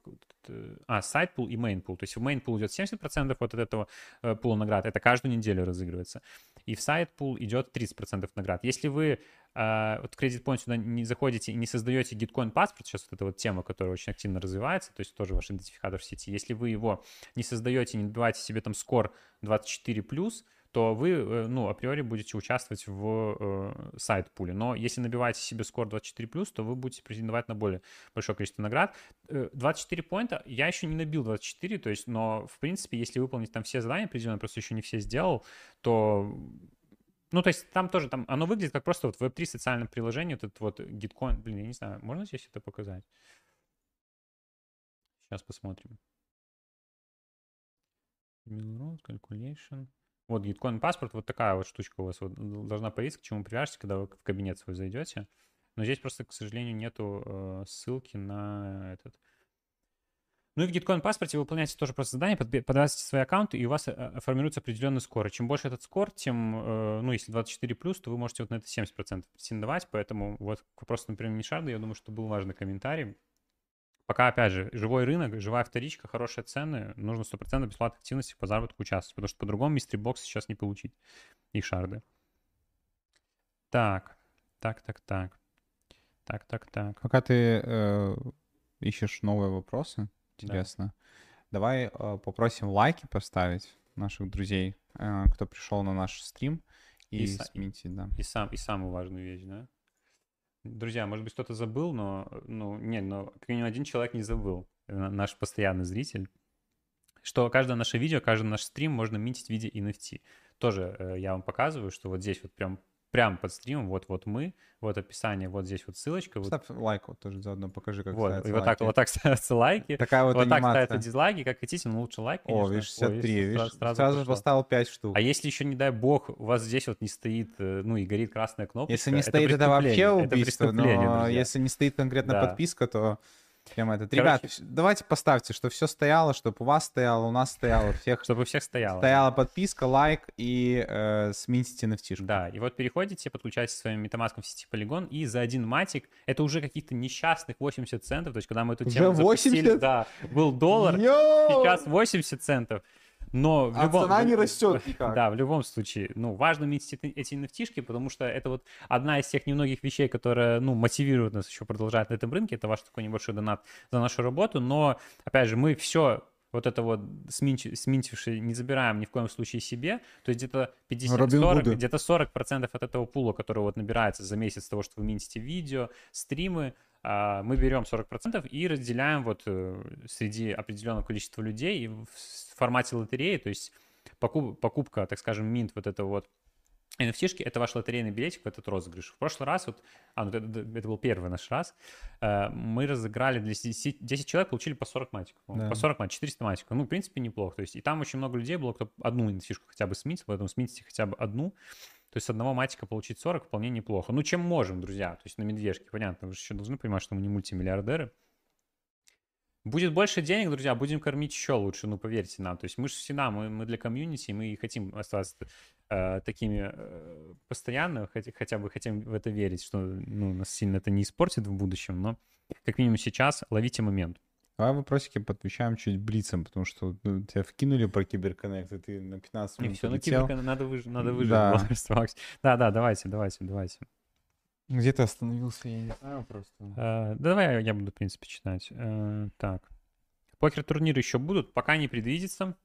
э, а, сайт пул и main пул. То есть в main пул идет 70% вот от этого э, пула наград, это каждую неделю разыгрывается. И в сайт пул идет 30% наград. Если вы Uh, вот Credit Point сюда не заходите и не создаете Gitcoin паспорт, сейчас вот эта вот тема, которая очень активно развивается, то есть тоже ваш идентификатор в сети, если вы его не создаете, не добиваете себе там скор 24+, то вы, э, ну, априори будете участвовать в э, сайт-пуле. Но если набиваете себе скор 24+, то вы будете претендовать на более большое количество наград. 24 э, поинта я еще не набил 24, то есть, но, в принципе, если выполнить там все задания определенно, просто еще не все сделал, то ну, то есть там тоже, там, оно выглядит как просто вот Web3 социальное приложение, вот этот вот Gitcoin, блин, я не знаю, можно здесь это показать? Сейчас посмотрим. Calculation. Вот Gitcoin паспорт, вот такая вот штучка у вас вот должна появиться, к чему привяжете, когда вы в кабинет свой зайдете. Но здесь просто, к сожалению, нету э, ссылки на этот. Ну и в Gitcoin паспорте вы выполняете тоже просто задание, подавайте свои аккаунты, и у вас э, формируется определенный скор. Чем больше этот скор, тем, э, ну, если 24+, то вы можете вот на это 70% претендовать, поэтому вот к вопросу, например, Нишарда, я думаю, что был важный комментарий. Пока, опять же, живой рынок, живая вторичка, хорошие цены, нужно 100% бесплатной активности по заработку участвовать, потому что по-другому мистери бокс сейчас не получить и шарды. Так, так, так, так. Так, так, так. Пока ты э, ищешь новые вопросы, интересно, да. давай э, попросим лайки поставить наших друзей, э, кто пришел на наш стрим, и, и сменить, да. И, сам, и самую важную вещь, да? Друзья, может быть, кто-то забыл, но, ну, не, но как минимум один человек не забыл, наш постоянный зритель, что каждое наше видео, каждый наш стрим можно минтить в виде NFT. Тоже э, я вам показываю, что вот здесь вот прям прямо под стримом, вот-вот мы, вот описание, вот здесь вот ссылочка. Ставь вот. лайк вот тоже заодно, покажи, как вот, ставятся и вот лайки. так, вот так ставятся лайки. Такая вот Вот анимация. так ставятся дизлайки, как хотите, но лучше лайк, конечно. О, видишь, 63, Ой, видишь, сразу, сразу, сразу поставил 5 штук. А если еще, не дай бог, у вас здесь вот не стоит, э, ну и горит красная кнопка. Если не стоит, это вообще убийство, но друзья. если не стоит конкретно да. подписка, то Прям этот. Короче, Ребят, давайте поставьте, что все стояло, чтобы у вас стояло, у нас стояло, всех. Чтобы у всех стояло. Стояла подписка, лайк и э, смените nft Да, и вот переходите, подключаетесь своим метамаском в сети Polygon, и за один матик, это уже каких-то несчастных 80 центов, то есть когда мы эту тему уже 80? запустили, да, был доллар, Йоу! сейчас 80 центов. Но в а любом... цена не растет никак. Да, в любом случае. Ну, важно иметь эти nft потому что это вот одна из тех немногих вещей, которая, ну, мотивирует нас еще продолжать на этом рынке. Это ваш такой небольшой донат за нашу работу. Но, опять же, мы все вот это вот сминтившее не забираем ни в коем случае себе. То есть где-то 50-40, где-то 40% от этого пула, который вот набирается за месяц того, что вы минтите видео, стримы, а, мы берем 40% и разделяем вот э, среди определенного количества людей в формате лотереи, то есть покуп, покупка, так скажем, минт вот этого вот nft это ваш лотерейный билетик в этот розыгрыш. В прошлый раз, вот, а, ну, это, это был первый наш раз, э, мы разыграли для 10, 10 человек, получили по 40 матиков. Да. По 40 матиков, 400 матиков. Ну, в принципе, неплохо. То есть, и там очень много людей было, кто одну nft хотя бы сменил, поэтому смените хотя бы одну. То есть с одного матика получить 40 вполне неплохо. Ну, чем можем, друзья. То есть на медвежке, понятно, вы же еще должны понимать, что мы не мультимиллиардеры. Будет больше денег, друзья, будем кормить еще лучше, ну, поверьте нам. То есть мы же всегда, мы, мы для комьюнити, мы хотим оставаться э, такими э, постоянно, хотя, хотя бы хотим в это верить, что ну, нас сильно это не испортит в будущем, но как минимум сейчас ловите момент. Давай вопросики подвечаем чуть блицем, потому что ну, тебя вкинули про киберконнект, и ты на 15 минут Не, все, ну киберконнект надо, выж... надо выжить. Да. да, да, давайте, давайте, давайте. Где ты остановился, я не знаю просто. Uh, давай я буду, в принципе, читать. Uh, так. Покер-турниры еще будут, пока не предвидится,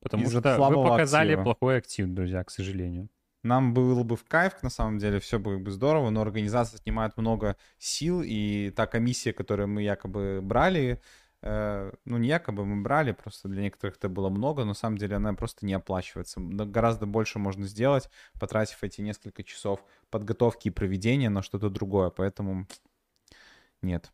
потому что вы показали актива. плохой актив, друзья, к сожалению. Нам было бы в кайф, на самом деле, все было бы здорово, но организация отнимает много сил, и та комиссия, которую мы якобы брали, ну, не якобы мы брали, просто для некоторых это было много, но на самом деле она просто не оплачивается. Гораздо больше можно сделать, потратив эти несколько часов подготовки и проведения на что-то другое, поэтому нет.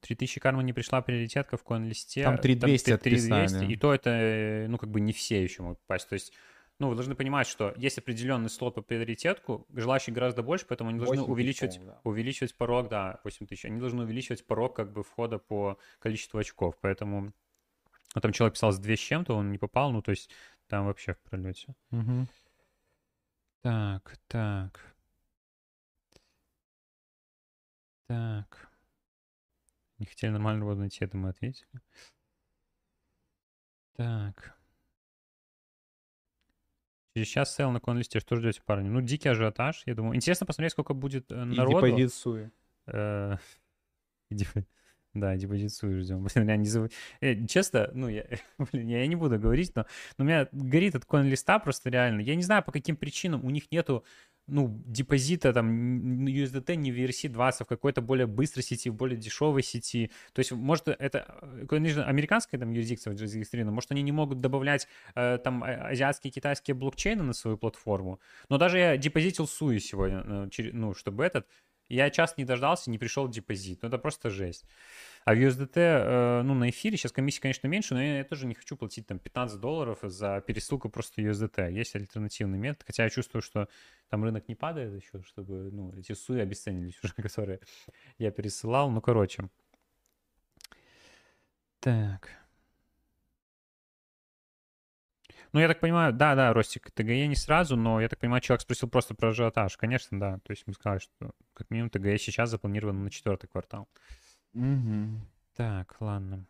3000 карма не пришла приоритетка в коин-листе. Там 3200 Там 3200, и то это, э, ну, как бы не все еще могут попасть. То есть ну, вы должны понимать, что есть определенный слот по приоритетку, желающих гораздо больше, поэтому они должны увеличивать, да. увеличивать порог, да, 8 тысяч, они должны увеличивать порог как бы входа по количеству очков, поэтому ну, там человек писал с 2 с чем-то, он не попал, ну, то есть там вообще в пролете. Угу. Так, так. Так. Не хотели нормально его найти, это мы ответили. Так. Через час сейл на CoinList е. Что ждете, парни? Ну, дикий ажиотаж, я думаю. Интересно посмотреть, сколько будет э, народу. И депозит Sui. Э, да, депозит Sui ждем. Э, честно, ну, я, блин, я не буду говорить, но, но у меня горит от CoinList а просто реально. Я не знаю, по каким причинам у них нету ну, депозита там USDT не в ERC-20, а в какой-то более быстрой сети, в более дешевой сети. То есть, может, это, конечно, американская там юрисдикция зарегистрирована, может, они не могут добавлять э, там а, азиатские, китайские блокчейны на свою платформу, но даже я депозитил Суи сегодня, э, ну, чтобы этот, Я час не дождался, не пришел депозит. Ну, это просто жесть. А в USDT, э, ну, на эфире сейчас комиссия, конечно, меньше, но я, я тоже не хочу платить там 15 долларов за пересылку просто USDT. Есть альтернативный метод, хотя я чувствую, что там рынок не падает еще, чтобы, ну, эти суи обесценились уже, которые я пересылал. Ну, короче. Так. Ну, я так понимаю, да, да, Ростик, ТГЕ не сразу, но я так понимаю, человек спросил просто про ажиотаж. Конечно, да. То есть мы сказали, что как минимум ТГЕ сейчас запланировано на четвертый квартал. Угу. Так, ладно.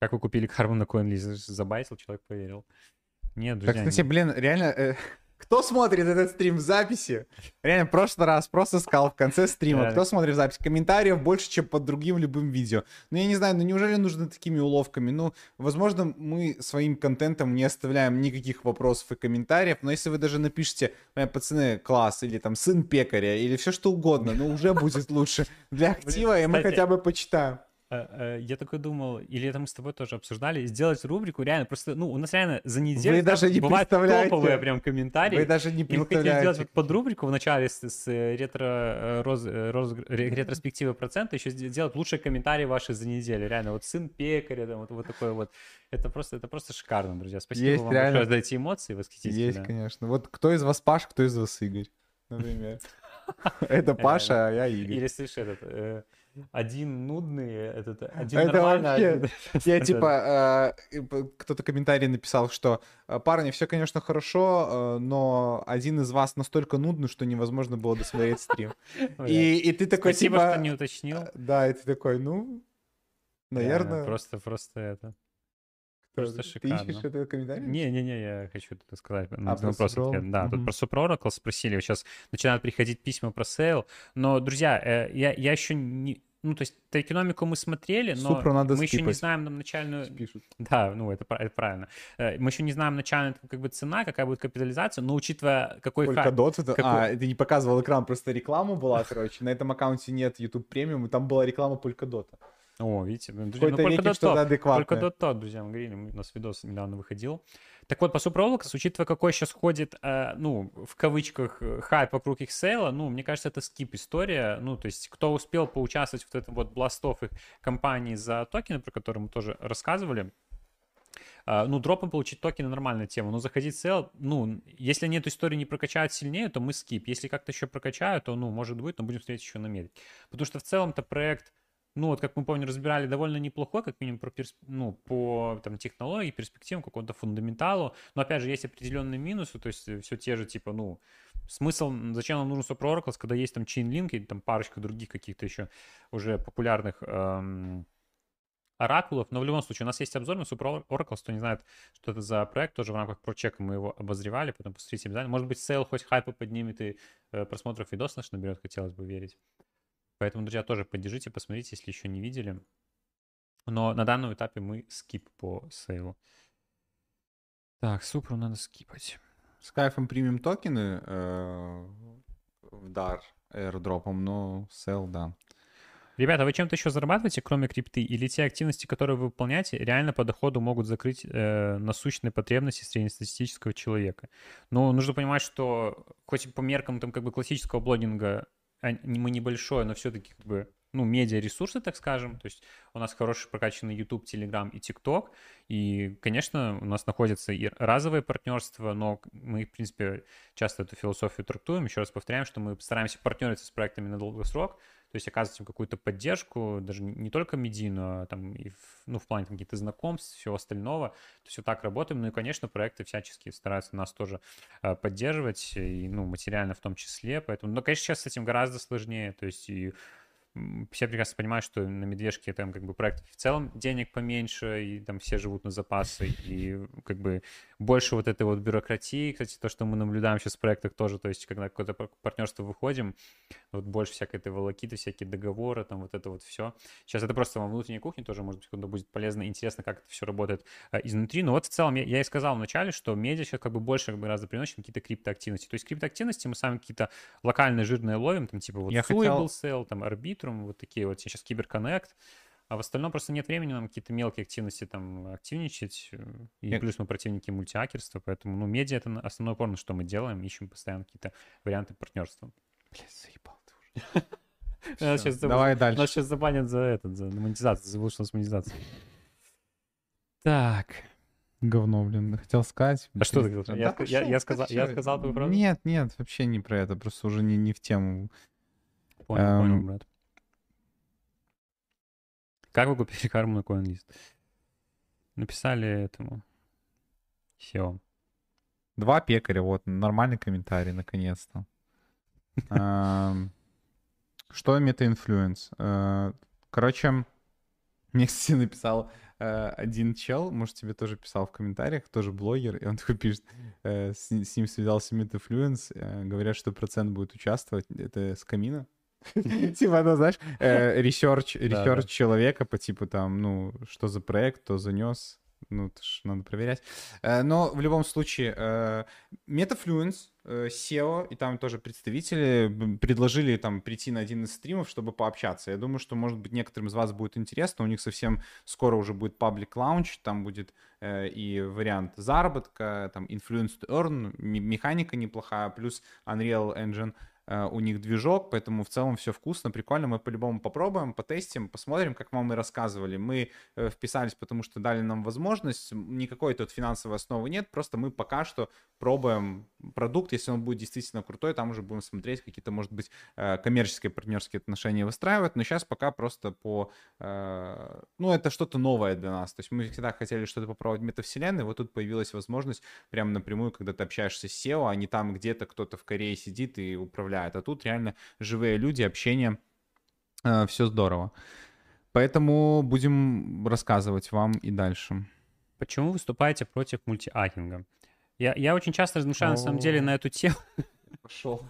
Как вы купили карму на CoinList? Забайтил, человек поверил. Нет, друзья. Так, кстати, не... блин, реально, э, кто смотрит этот стрим в записи? Реально, в прошлый раз просто сказал в конце стрима. Кто смотрит записи? Комментариев больше, чем под другим любым видео. Ну, я не знаю, ну неужели нужно такими уловками? Ну, возможно, мы своим контентом не оставляем никаких вопросов и комментариев, но если вы даже напишите, пацаны, класс, или там сын пекаря, или все что угодно, ну, уже будет лучше для актива, и мы хотя бы почитаем. Э, э, я такой думал, или это мы с тобой тоже обсуждали, сделать рубрику реально просто, ну, у нас реально за неделю вы даже не бывают топовые прям комментарии. Вы даже не представляете. И мы хотели сделать вот под рубрику в начале с, с э, ретро, роз, роз, ретроспективы процента, еще сделать лучшие комментарии ваши за неделю. Реально, вот сын пекаря, там, вот, вот такой вот. Это просто, это просто шикарно, друзья. Спасибо Есть, вам реально... большое за эти эмоции восхитительные. Есть, конечно. Вот кто из вас Паш, кто из вас Игорь, например. Это Паша, а я Игорь. Или слышишь этот один нудный, этот, один это нормальный. Вообще... Один... Я типа, э, кто-то комментарий написал, что «Э, парни, все, конечно, хорошо, э, но один из вас настолько нудный, что невозможно было досмотреть стрим. И, и ты такой, Спасибо, типа... что не уточнил. Да, и ты такой, ну, наверное... Просто, просто это... Просто ты шикарно. ищешь это комментарий? Не-не-не, я хочу это сказать. А, про просто, да, mm-hmm. тут про Super Oracle спросили. Сейчас начинают приходить письма про сейл. Но, друзья, я, я еще не, ну, то есть экономику мы смотрели, но Супру надо мы скипать. еще не знаем нам начальную... Пишут. Да, ну, это, это правильно. Э, мы еще не знаем начальную как бы цена, какая будет капитализация, но учитывая, какой... Polkadot, это... Какой... А, ты не показывал экран, просто реклама была, короче. На этом аккаунте нет YouTube премиум, и там была реклама Polkadot. О, видите, друзья, ну, Polkadot адекватное. Polkadot друзья, мы говорили, у нас видос недавно выходил. Так вот, по Supra Oracles, учитывая, какой сейчас ходит, э, ну, в кавычках, э, хайп вокруг их сейла, ну, мне кажется, это скип история. Ну, то есть, кто успел поучаствовать в этом вот Blastoff их кампании за токены, про которые мы тоже рассказывали, Э, ну, дропом получить токены нормальная тема, но заходить в ну, если они эту историю не прокачают сильнее, то мы скип. Если как-то еще прокачают, то, ну, может быть, но будем смотреть еще на медь. Потому что в целом-то проект ну, вот, как мы помню, разбирали довольно неплохо, как минимум, про перс... ну, по там, технологии, перспективам, какому-то фундаменталу. Но, опять же, есть определенные минусы, то есть э, все те же, типа, ну, смысл, зачем нам нужен Supra Oracle, когда есть там Chainlink и там парочка других каких-то еще уже популярных эм, оракулов. Но в любом случае, у нас есть обзор на Supra Oracle, кто не знает, что это за проект, тоже в рамках прочека мы его обозревали, потом посмотрите обязательно. Может быть, сейл хоть хайпа поднимет и э, просмотров видос наш наберет, хотелось бы верить. Поэтому, друзья, тоже поддержите, посмотрите, если еще не видели. Но на данном этапе мы skip по sale у. Так, Supra у надо скипать. С кайфом примем токены э, в дар airdrop ом, но sale, да. Ребята, вы чем-то еще зарабатываете, кроме крипты? Или те активности, которые вы выполняете, реально по доходу могут закрыть э, насущные потребности среднестатистического человека? Но нужно понимать, что хоть по меркам там как бы классического блогинга мы небольшое, но все-таки как бы ну, медиа-ресурсы, так скажем. То есть у нас хороший прокачанный YouTube, Telegram и TikTok. И, конечно, у нас находятся и разовые партнерства, но мы, в принципе, часто эту философию трактуем. Еще раз повторяем, что мы стараемся партнериться с проектами на долгосрок, то есть оказывать им какую-то поддержку, даже не только медийную, а там и в, ну, в плане там, каких-то знакомств, всего остального. То есть вот так работаем. Ну и, конечно, проекты всячески стараются нас тоже э, поддерживать, и, ну, материально в том числе. Поэтому, но, конечно, сейчас с этим гораздо сложнее. То есть и все прекрасно понимают, что на медвежке там как бы проект в целом денег поменьше, и там все живут на запасы, и как бы больше вот этой вот бюрократии, кстати, то, что мы наблюдаем сейчас в проектах тоже, то есть когда какое-то партнерство выходим, вот больше всякой этой волокиты, всякие договоры, там вот это вот все. Сейчас это просто во внутренней кухне тоже, может быть, куда будет полезно, интересно, как это все работает а, изнутри. Но вот в целом я, я и сказал вначале, что медиа сейчас как бы больше как бы раза приносит какие-то криптоактивности. То есть криптоактивности мы сами какие-то локальные жирные ловим, там типа вот я хотел... Sale, там Arbitrum, вот такие вот сейчас Киберконнект. А в остальном просто нет времени нам какие-то мелкие активности там активничать. И нет. плюс мы противники мультиакерства, поэтому, ну, медиа — это основной опор, на что мы делаем, ищем постоянно какие-то варианты партнерства. Блядь, заебал ты уже. Давай дальше. Нас сейчас забанят за этот, за монетизацию, забыл, что у нас монетизация. Так. Говно, блин, хотел сказать. А что ты хотел я, я, я, сказал, я сказал твою фразу? Нет, нет, вообще не про это, просто уже не, не в тему. Понял, эм... понял, брат. Как вы купили карму на CoinList? Написали этому CEO. Два пекаря, вот, нормальный комментарий, наконец-то. Эм, что MetaFluence? Э, короче, мне, кстати, написал э, один чел, может, тебе тоже писал в комментариях, тоже блогер, и он такой пишет, э, с, с ним связался MetaFluence, говорят, что PROCENT будет участвовать, это скамина. Типа, ну, знаешь, research человека по типу там, ну, что за проект, кто занес, ну, это ж надо проверять. Э, но в любом случае, э, MetaFluence, э, CEO, и там тоже представители предложили там прийти на один из стримов, чтобы пообщаться. Я думаю, что, может быть, некоторым из вас будет интересно. У них совсем скоро уже будет public launch, там будет и вариант заработка, там influence to earn, механика неплохая, плюс Unreal Engine — Э, у них движок, поэтому в целом все вкусно, прикольно. Мы по-любому попробуем, потестим, посмотрим, как вам и рассказывали. Мы э, вписались, потому что дали нам возможность. Никакой тут финансовой основы нет, просто мы пока что пробуем продукт. Если он будет действительно крутой, там уже будем смотреть, какие-то, может быть, э, коммерческие, партнерские отношения выстраивать. Но сейчас пока просто по... Ну, это что-то новое для нас. То есть мы всегда хотели что-то попробовать в метавселенной, вот тут появилась возможность прямо напрямую, когда ты общаешься с SEO, а не там где-то кто-то в Корее сидит и управляет впечатляет. А тут реально живые люди, общение, э, все здорово. Поэтому будем рассказывать вам и дальше. Почему выступаете против мультиакинга? Я, я очень часто размышляю, на самом деле, на эту тему. Пошел.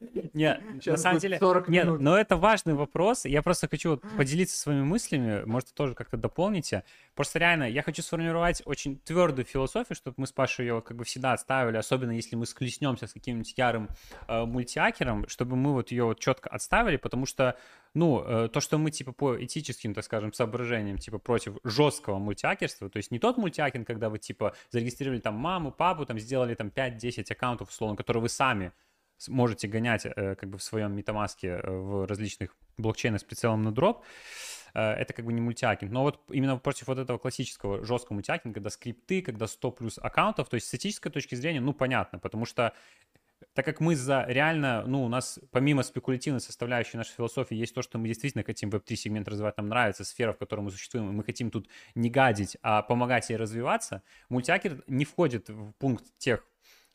Нет, на самом деле, нет, но это важный вопрос. Я просто хочу поделиться своими мыслями, может, тоже как-то дополните. Просто реально, я хочу сформировать очень твердую философию, чтобы мы с Пашей ее как бы всегда отставили, особенно если мы склеснемся с каким-нибудь ярым э, мультиакером, чтобы мы вот ее вот четко отставили, потому что, ну, э, то, что мы типа по этическим, так скажем, соображениям, типа против жесткого мультиакерства, то есть не тот мультиакинг, когда вы типа зарегистрировали там маму, папу, там сделали там 5-10 аккаунтов, условно, которые вы сами можете гонять э, как бы в своем метамаске э, в различных блокчейнах с прицелом на дроп, э, это как бы не мультиакинг. Но вот именно против вот этого классического жесткого мультиакинга, когда скрипты, когда 100 плюс аккаунтов, то есть с этической точки зрения, ну, понятно, потому что так как мы за реально, ну, у нас помимо спекулятивной составляющей нашей философии есть то, что мы действительно хотим Web3 сегмент развивать, нам нравится сфера, в которой мы существуем, и мы хотим тут не гадить, а помогать ей развиваться, мультиакер не входит в пункт тех,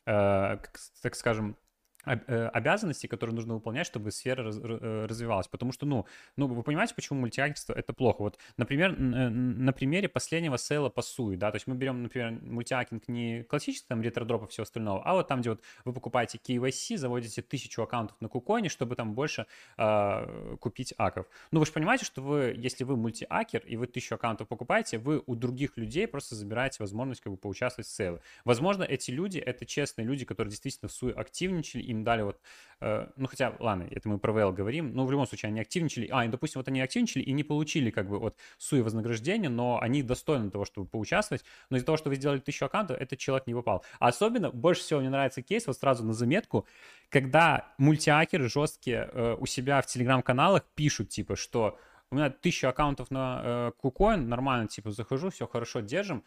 э, так скажем, обязанностей, которые нужно выполнять, чтобы сфера э, развивалась. Потому что, ну, ну, вы понимаете, почему мультиакинг это плохо? Вот, например, э, на примере последнего sale а по Sui, да, то есть мы берем, например, мультиакинг не классический, там, ретродроп и все остальное, а вот там, где вот вы покупаете KYC, заводите тысячу аккаунтов на KuCoin е, чтобы там больше э, купить аков. Ну, вы же понимаете, что вы, если вы мультиакер и вы тысячу аккаунтов покупаете, вы у других людей просто забираете возможность как бы поучаствовать в sale е. Возможно, эти люди, это честные люди, которые действительно в Sui активничали, им дали вот, э, ну хотя, ладно, это мы про ВЛ говорим, но в любом случае они активничали, а, и, допустим, вот они активничали и не получили как бы вот суи вознаграждения, но они достойны того, чтобы поучаствовать, но из-за того, что вы сделали тысячу аккаунтов, этот человек не попал. А особенно, больше всего мне нравится кейс, вот сразу на заметку, когда мультиакеры жесткие э, у себя в телеграм-каналах пишут, типа, что у меня тысяча аккаунтов на э, KuCoin, нормально, типа, захожу, все хорошо, держим,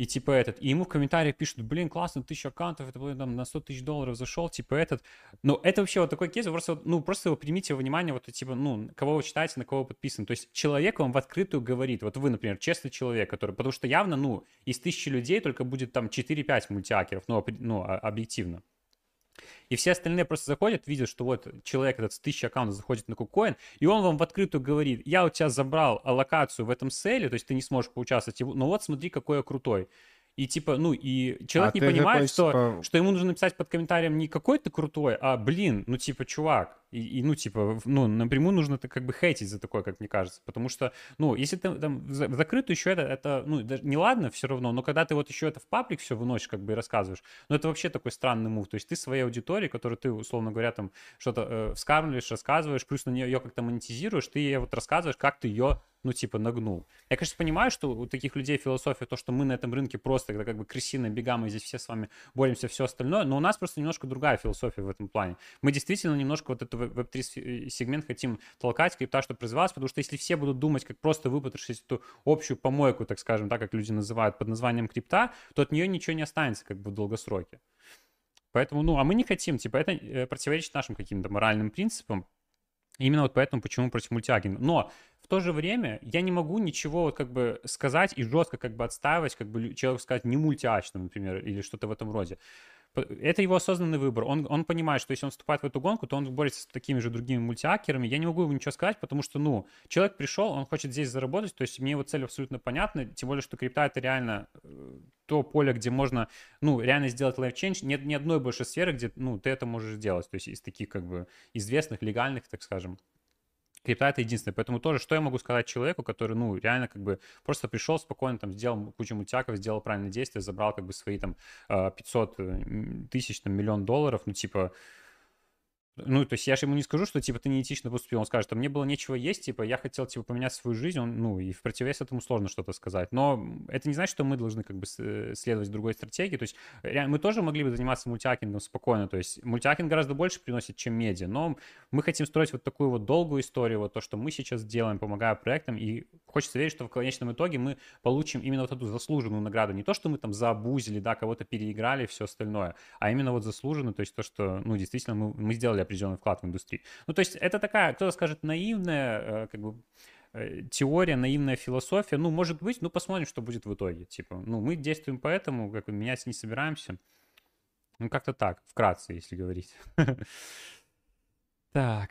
и типа этот, и ему в комментариях пишут, блин, классно, тысяча аккаунтов, это блин, там на 100 тысяч долларов зашел, типа этот. Ну, это вообще вот такой кейс, просто, ну, просто примите внимание, вот, типа, ну, кого вы читаете, на кого вы подписаны. То есть человек вам в открытую говорит, вот вы, например, честный человек, который, потому что явно, ну, из тысячи людей только будет там 4-5 мультиакеров, ну, ну, объективно. И все остальные просто заходят, видят, что вот человек этот с тысячи аккаунтов заходит на KuCoin, и он вам в открытую говорит, я у тебя забрал аллокацию в этом сейле, то есть ты не сможешь поучаствовать, но вот смотри, какой я крутой. И типа, ну, и человек а не понимает, такой, что, типа... что ему нужно написать под комментарием не какой ты крутой, а, блин, ну, типа, чувак, и, и, ну, типа, ну, напрямую нужно это как бы хейтить за такое, как мне кажется. Потому что, ну, если ты там в закрытую еще это, это ну, даже не ладно все равно, но когда ты вот еще это в паблик все выносишь, как бы и рассказываешь, ну, это вообще такой странный мув. То есть ты своей аудитории, которую ты, условно говоря, там что-то э, вскармливаешь, рассказываешь, плюс на нее ее как-то монетизируешь, ты ей вот рассказываешь, как ты ее ну, типа, нагнул. Я, конечно, понимаю, что у таких людей философия, то, что мы на этом рынке просто когда как бы крысиные бегаем, и здесь все с вами боремся, все остальное, но у нас просто немножко другая философия в этом плане. Мы действительно немножко вот эту Web3 сегмент хотим толкать, крипта, чтобы развивалась, потому что если все будут думать, как просто выпотрошить эту общую помойку, так скажем, так как люди называют, под названием крипта, то от нее ничего не останется как бы в долгосроке. Поэтому, ну, а мы не хотим, типа, это э, противоречит нашим каким-то моральным принципам. Именно вот поэтому, почему против мультиагента. Но в то же время я не могу ничего вот как бы сказать и жестко как бы отстаивать, как бы человек сказать не мультиачным, например, или что-то в этом роде это его осознанный выбор. Он, он понимает, что если он вступает в эту гонку, то он борется с такими же другими мультиакерами. Я не могу ему ничего сказать, потому что, ну, человек пришел, он хочет здесь заработать, то есть мне его цель абсолютно понятна, тем более, что крипта — это реально э, то поле, где можно, ну, реально сделать life change. Нет ни одной больше сферы, где, ну, ты это можешь сделать, то есть из таких, как бы, известных, легальных, так скажем крипта это единственное. Поэтому тоже, что я могу сказать человеку, который, ну, реально как бы просто пришел спокойно, там, сделал кучу мутяков, сделал правильное действие, забрал как бы свои там 500 э, тысяч, там, миллион долларов, ну, типа, ну, то есть я же ему не скажу, что, типа, ты неэтично поступил. Он скажет, а мне было нечего есть, типа, я хотел, типа, поменять свою жизнь. Он, ну, и в противовес этому сложно что-то сказать. Но это не значит, что мы должны, как бы, э, следовать другой стратегии. То есть мы тоже могли бы заниматься мультиакингом спокойно. То есть мультиакинг гораздо больше приносит, чем медиа. Но мы хотим строить вот такую вот долгую историю, вот то, что мы сейчас делаем, помогая проектам. И хочется верить, что в конечном итоге мы получим именно вот эту заслуженную награду. Не то, что мы там заобузили, да, кого-то переиграли все остальное, а именно вот заслуженную, то есть то, что, ну, действительно, мы, мы сделали определенный вклад в индустрию. Ну, то есть это такая, кто-то скажет, наивная, э, как бы, э, теория, наивная философия. Ну, может быть, ну, посмотрим, что будет в итоге. Типа, ну, мы действуем поэтому, как бы менять не собираемся. Ну, как-то так, вкратце, если говорить. Так.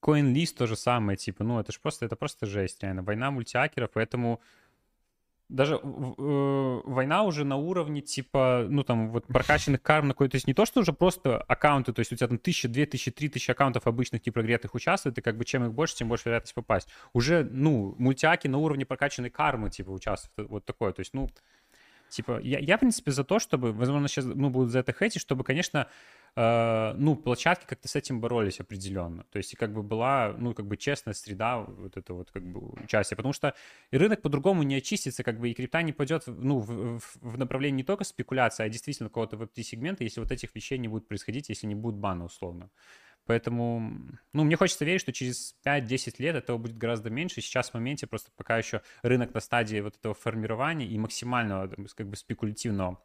CoinList то же самое, типа, ну, это же просто, это просто жесть, реально. Война мультиакеров, поэтому даже э, война уже на уровне типа, ну там вот прокачанных карм на какой-то, то есть не то, что уже просто аккаунты, то есть у тебя там тысяча, две тысячи, три тысячи аккаунтов обычных типа прогретых участвует, и как бы чем их больше, тем больше вероятность попасть. Уже, ну, мультиаки на уровне прокачанной кармы типа участвуют, вот такое, то есть, ну, типа, я, я в принципе за то, чтобы, возможно, сейчас, ну, будут за это хейтить, чтобы, конечно, э, ну, площадки как-то с этим боролись определенно. То есть, как бы была, ну, как бы честная среда вот это вот как бы участие. Потому что и рынок по-другому не очистится, как бы и крипта не пойдет, ну, в, в, в направлении не только спекуляции, а действительно какого-то веб-3 сегмента, если вот этих вещей не будет происходить, если не будет бана условно. Поэтому, ну, мне хочется верить, что через 5-10 лет этого будет гораздо меньше. Сейчас в моменте просто пока еще рынок на стадии вот этого формирования и максимального, как бы, спекулятивного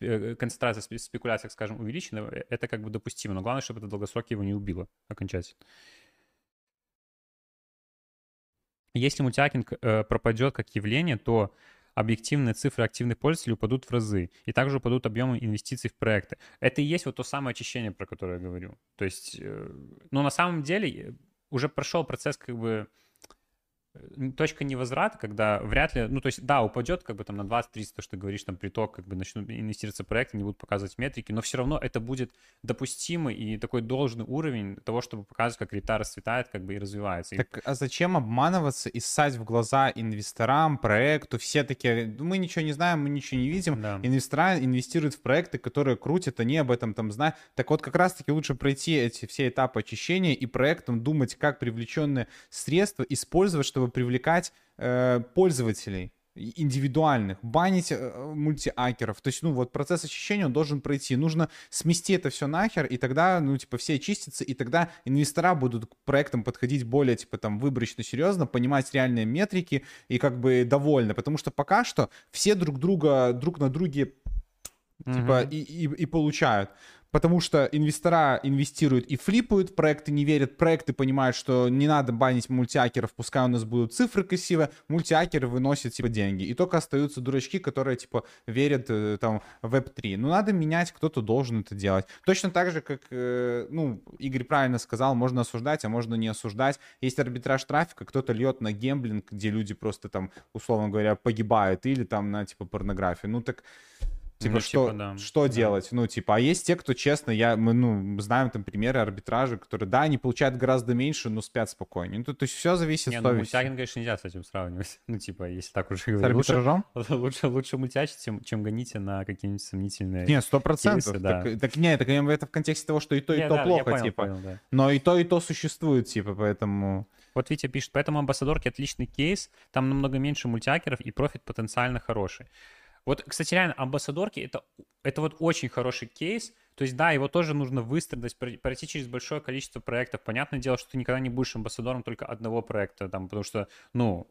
Э, концентрация спекуляций, скажем, увеличена, э, это как бы допустимо. Но главное, чтобы это долгосроки его не убило окончательно. Если мультиакинг э, пропадет как явление, то объективные цифры активных пользователей упадут в разы, и также упадут объемы инвестиций в проекты. Это и есть вот то самое очищение, про которое я говорю. То есть, ну, на самом деле, уже прошел процесс как бы точка невозврата, когда вряд ли, ну, то есть, да, упадет как бы там на 20-30, то, что ты говоришь, там приток, как бы начнут инвестироваться проекты, не будут показывать метрики, но все равно это будет допустимый и такой должный уровень того, чтобы показывать, как крипта расцветает, как бы и развивается. Так, а зачем обманываться и ссать в глаза инвесторам, проекту? Все такие, мы ничего не знаем, мы ничего не видим. Да. Инвестора инвестируют в проекты, которые крутят, они об этом там знают. Так вот, как раз-таки лучше пройти эти все этапы очищения и проектом думать, как привлеченные средства использовать, чтобы чтобы привлекать э, пользователей индивидуальных, банить э, мультиакеров. То есть, ну, вот процесс очищения он должен пройти. Нужно смести это все нахер, и тогда, ну, типа, все очистятся, и тогда инвестора будут к проектам подходить более, типа, там, выборочно, серьезно, понимать реальные метрики и как бы довольны. Потому что пока что все друг друга, друг на друге, типа, mm-hmm. и, и, и получают потому что инвестора инвестируют и флипают, проекты не верят, проекты понимают, что не надо банить мультиакеров, пускай у нас будут цифры красивые, мультиакеры выносят, типа, деньги. И только остаются дурачки, которые, типа, верят, э, там, в Web3. Ну, надо менять, кто-то должен это делать. Точно так же, как, э, ну, Игорь правильно сказал, можно осуждать, а можно не осуждать. Есть арбитраж трафика, кто-то льет на гемблинг, где люди просто, там, условно говоря, погибают, или там на, типа, порнографию. Ну, так Типа, ну, что, типа, да. что да. делать? Ну, типа, а есть те, кто, честно, я, мы, ну, знаем там примеры арбитража, которые, да, они получают гораздо меньше, но спят спокойнее. Ну, то, то есть все зависит не, от ну, мультиагин, конечно, нельзя с этим сравнивать. Ну, типа, если так уже говорить. С арбитражом? Лучше, лучше, лучше мультиачить, чем, чем гоните на какие-нибудь сомнительные Не, сто процентов. Да. Так, так, не, так это в контексте того, что и то, и не, то да, плохо, понял, типа. Понял, да. Но и то, и то существует, типа, поэтому... Вот Витя пишет, поэтому амбассадорки отличный кейс, там намного меньше мультиакеров и профит потенциально хороший. Вот, кстати, реально, амбассадорки это, это вот очень хороший кейс. То есть, да, его тоже нужно выстрадать, пройти через большое количество проектов. Понятное дело, что ты никогда не будешь амбассадором только одного проекта, там, потому что, ну,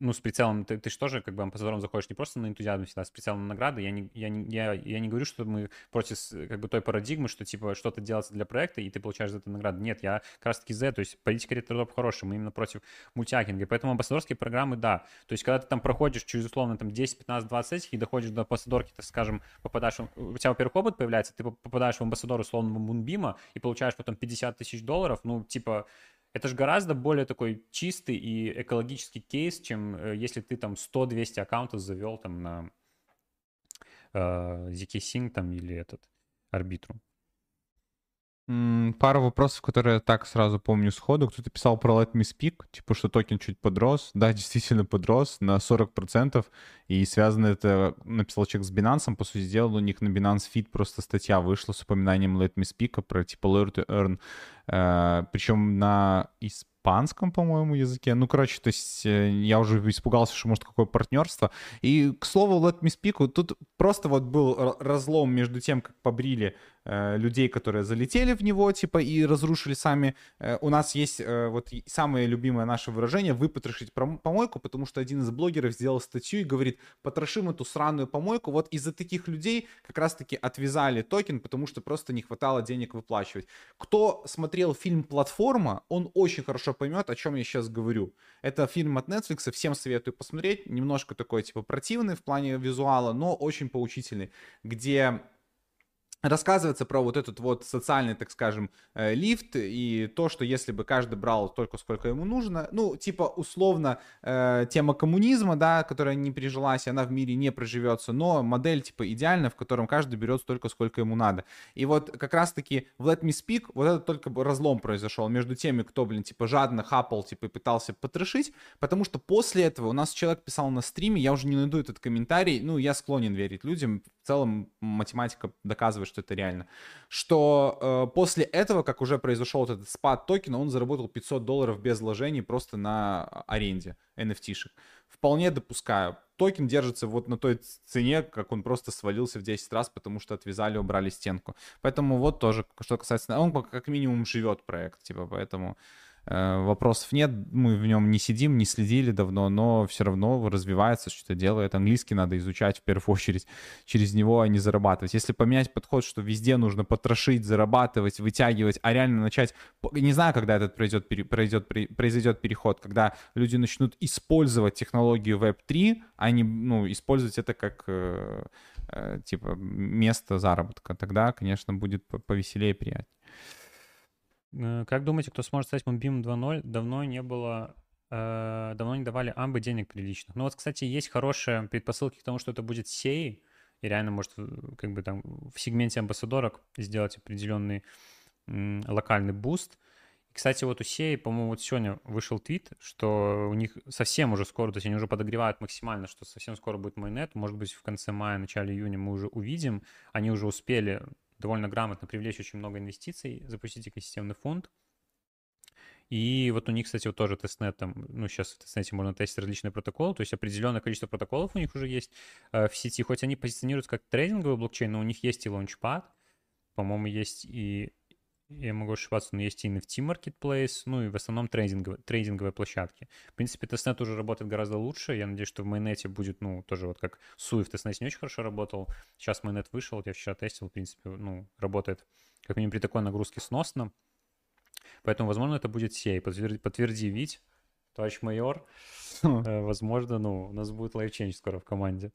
ну, с прицелом, ты, ты же тоже как бы амбассадором заходишь не просто на энтузиазм всегда, с прицелом на награды. Я не, я, не, я, я не говорю, что мы против как бы той парадигмы, что типа что-то делается для проекта, и ты получаешь за это награду. Нет, я как раз таки за, то есть политика ретро хорошая, мы именно против мультиакинга. Поэтому амбассадорские программы, да. То есть когда ты там проходишь через условно там 10, 15, 20 этих и доходишь до амбассадорки, так скажем, попадаешь, у тебя, во-первых, опыт появляется, ты попадаешь в амбассадор условного Мунбима и получаешь потом 50 тысяч долларов, ну, типа, это же гораздо более такой чистый и экологический кейс, чем э, если ты там 100-200 аккаунтов завел там на э, ZK Sync там или этот арбитру. Пару вопросов, которые я так сразу помню сходу. Кто-то писал про Let Me Speak, типа, что токен чуть подрос. Да, действительно подрос на 40%. И связано это, написал человек с Binance, по сути дела, у них на Binance Feed просто статья вышла с упоминанием Let Me Speak про типа Learn to Earn. Э, причем на испанском, по-моему, языке. Ну, короче, то есть э, я уже испугался, что может какое партнерство. И, к слову, Let Me Speak, тут просто вот был разлом между тем, как побрили людей, которые залетели в него, типа, и разрушили сами. Э, у нас есть э, вот самое любимое наше выражение «выпотрошить помойку», потому что один из блогеров сделал статью и говорит «потрошим эту сраную помойку». Вот из-за таких людей как раз-таки отвязали токен, потому что просто не хватало денег выплачивать. Кто смотрел фильм «Платформа», он очень хорошо поймет, о чем я сейчас говорю. Это фильм от Netflix, всем советую посмотреть. Немножко такой, типа, противный в плане визуала, но очень поучительный, где рассказывается про вот этот вот социальный, так скажем, э, лифт и то, что если бы каждый брал только сколько ему нужно, ну, типа, условно, э, тема коммунизма, да, которая не прижилась, она в мире не проживется, но модель, типа, идеальная, в котором каждый берет столько, сколько ему надо. И вот как раз-таки в Let Me Speak вот это только разлом произошел между теми, кто, блин, типа, жадно хапал, типа, пытался потрошить, потому что после этого у нас человек писал на стриме, я уже не найду этот комментарий, ну, я склонен верить людям, в целом математика доказывает, что это реально, что э, после этого, как уже произошел этот спад токена, он заработал 500 долларов без вложений просто на аренде NFT-шек. Вполне допускаю. Токен держится вот на той цене, как он просто свалился в 10 раз, потому что отвязали, убрали стенку. Поэтому вот тоже, что касается... Он как минимум живет проект, типа, поэтому... Э, вопросов нет, мы в нем не сидим, не следили давно, но все равно развивается, что-то делает. Английский надо изучать в первую очередь, через него, а не зарабатывать. Если поменять подход, что везде нужно потрошить, зарабатывать, вытягивать, а реально начать, не знаю, когда этот произойдет, произойдет, произойдет переход, когда люди начнут использовать технологию Web3, а не ну, использовать это как э, э, типа место заработка, тогда, конечно, будет повеселее и приятнее. Э, как думаете, кто сможет стать Moonbeam 2.0? Давно не было э, давно не давали амбы денег приличных. Ну вот, кстати, есть хорошие предпосылки к тому, что это будет Sei, и реально может как бы там в сегменте амбассадорок сделать определенный м, локальный буст. И, кстати, вот у Sei, по-моему, вот сегодня вышел твит, что у них совсем уже скоро, то есть они уже подогревают максимально, что совсем скоро будет mainnet. Может быть, в конце мая, начале июня мы уже увидим. Они уже успели довольно грамотно привлечь очень много инвестиций, запустить экосистемный фонд. И вот у них, кстати, вот тоже testnet там, ну, сейчас в testnet е можно тестить различные протоколы, то есть определенное количество протоколов у них уже есть э, в сети, хоть они позиционируются как трейдинговый блокчейн, но у них есть и launchpad, по-моему, есть и я могу ошибаться, но есть и NFT Marketplace, ну и в основном трейдинговые, трейдинговые площадки. В принципе, testnet уже работает гораздо лучше. Я надеюсь, что в mainnet е будет, ну, тоже вот как Sui в testnet е не очень хорошо работал. Сейчас mainnet вышел, вот я вчера тестил, в принципе, ну, работает как минимум при такой нагрузке сносно. Поэтому, возможно, это будет Sei. Подтверди, подтверди Вить, товарищ майор. Э, возможно, ну, у нас будет life change скоро в команде.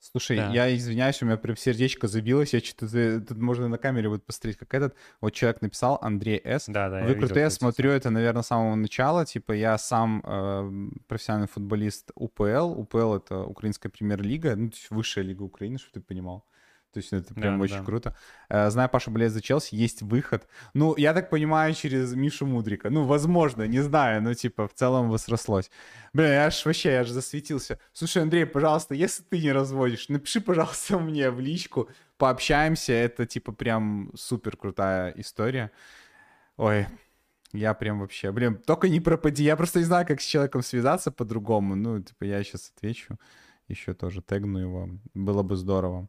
Слушай, да. я извиняюсь, у меня прям сердечко забилось, я что-то тут можно на камере будет посмотреть, как этот вот человек написал, Андрей С. Да, да. Вы крутые, я смотрю это, наверное, с самого начала, типа я сам э, профессиональный футболист УПЛ, УПЛ это Украинская премьер-лига, ну, высшая лига Украины, чтобы ты понимал. То есть это прям да, очень да. круто. Э, знаю, Паша болеет за Челси, есть выход. Ну, я так понимаю, через Мишу Мудрика. Ну, возможно, не знаю, но типа в целом возрослось. Бля, я аж вообще, я аж засветился. Слушай, Андрей, пожалуйста, если ты не разводишь, напиши, пожалуйста, мне в личку, пообщаемся. Это типа прям супер крутая история. Ой, я прям вообще, блин, только не пропади. Я просто не знаю, как с человеком связаться по-другому. Ну, типа, я сейчас отвечу еще тоже тегну его. Было бы здорово.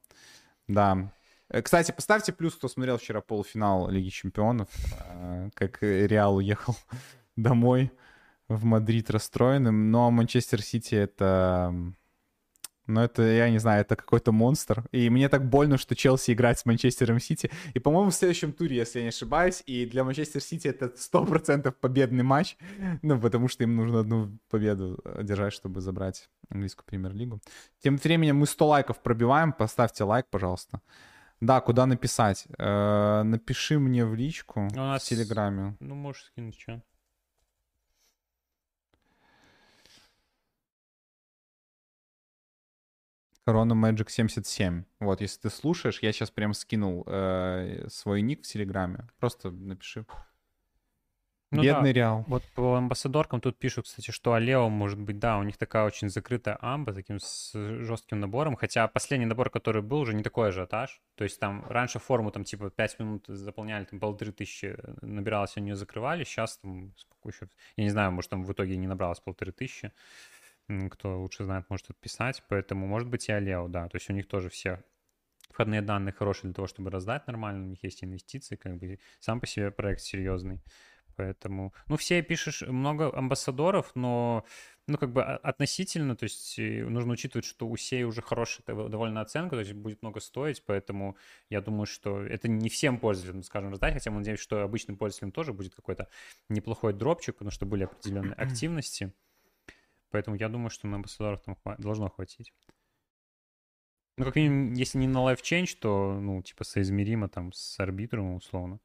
Да. Э, кстати, поставьте плюс, кто смотрел вчера полуфинал Лиги Чемпионов, э, как Реал уехал домой в Мадрид расстроенным. Но Манчестер Сити это но это, я не знаю, это какой-то монстр. И мне так больно, что Челси играет с Манчестером Сити. И, по-моему, в следующем туре, если я не ошибаюсь. И для Манчестер Сити это 100% победный матч. Ну, потому что им нужно одну победу держать, чтобы забрать английскую премьер-лигу. Тем временем мы 100 лайков пробиваем. Поставьте лайк, пожалуйста. Да, куда написать? Э-э- напиши мне в личку У нас... в Телеграме. Ну, можешь скинуть, что? Corona Magic 77. Вот, если ты слушаешь, я сейчас прям скинул э, свой ник в Телеграме. Просто напиши. Ну Бедный да. Реал. Вот по амбассадоркам тут пишут, кстати, что Алео может быть, да, у них такая очень закрытая амба, таким с жестким набором, хотя последний набор, который был, уже не такой ажиотаж, то есть там раньше форму там типа 5 минут заполняли, там полторы тысячи набиралось, они ее закрывали, сейчас там сколько еще, я не знаю, может там в итоге не набралось полторы тысячи, кто лучше знает, может отписать. Поэтому, может быть, и Алео, да. То есть у них тоже все входные данные хорошие для того, чтобы раздать нормально. У них есть инвестиции, как бы сам по себе проект серьезный. Поэтому, ну, все пишешь много амбассадоров, но, ну, как бы относительно, то есть э, нужно учитывать, что у сей уже хорошая довольно оценка, то есть будет много стоить, поэтому я думаю, что это не всем пользователям, скажем, раздать, хотя мы надеемся, что обычным пользователям тоже будет какой-то неплохой дропчик, потому что были определенные активности. Поэтому я думаю, что на амбассадоров там хва- должно хватить. Ну, как минимум, если не на Life Change, то, ну, типа, соизмеримо там с арбитром, условно.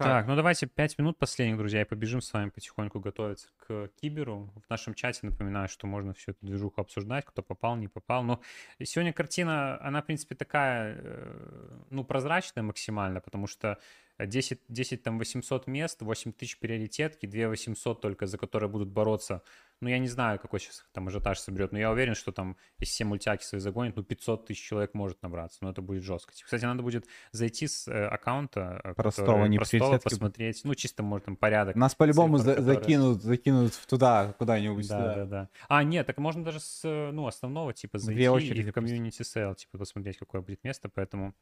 Так. так, ну давайте 5 минут последних, друзья, и побежим с вами потихоньку готовиться к Киберу. В нашем чате напоминаю, что можно всю эту движуху обсуждать, кто попал, не попал. Но сегодня картина, она, в принципе, такая, э, ну, прозрачная максимально, потому что 10, 10 там 800 мест, 8 тысяч приоритетки, 2 800 только, за которые будут бороться. Ну, я не знаю, какой сейчас там ажиотаж соберет, но я уверен, что там, если все мультяки свои загонят, ну, 500 тысяч человек может набраться, но это будет жестко. Кстати, надо будет зайти с э, аккаунта, э, простого, не простого посмотреть, ну, чисто, может, там, порядок. Нас по-любому за- которые... закинут, закинут туда, куда-нибудь. Да, туда. да, да. А, нет, так можно даже с, ну, основного, типа, зайти Две очереди и в community sale, типа, посмотреть, какое будет место, поэтому...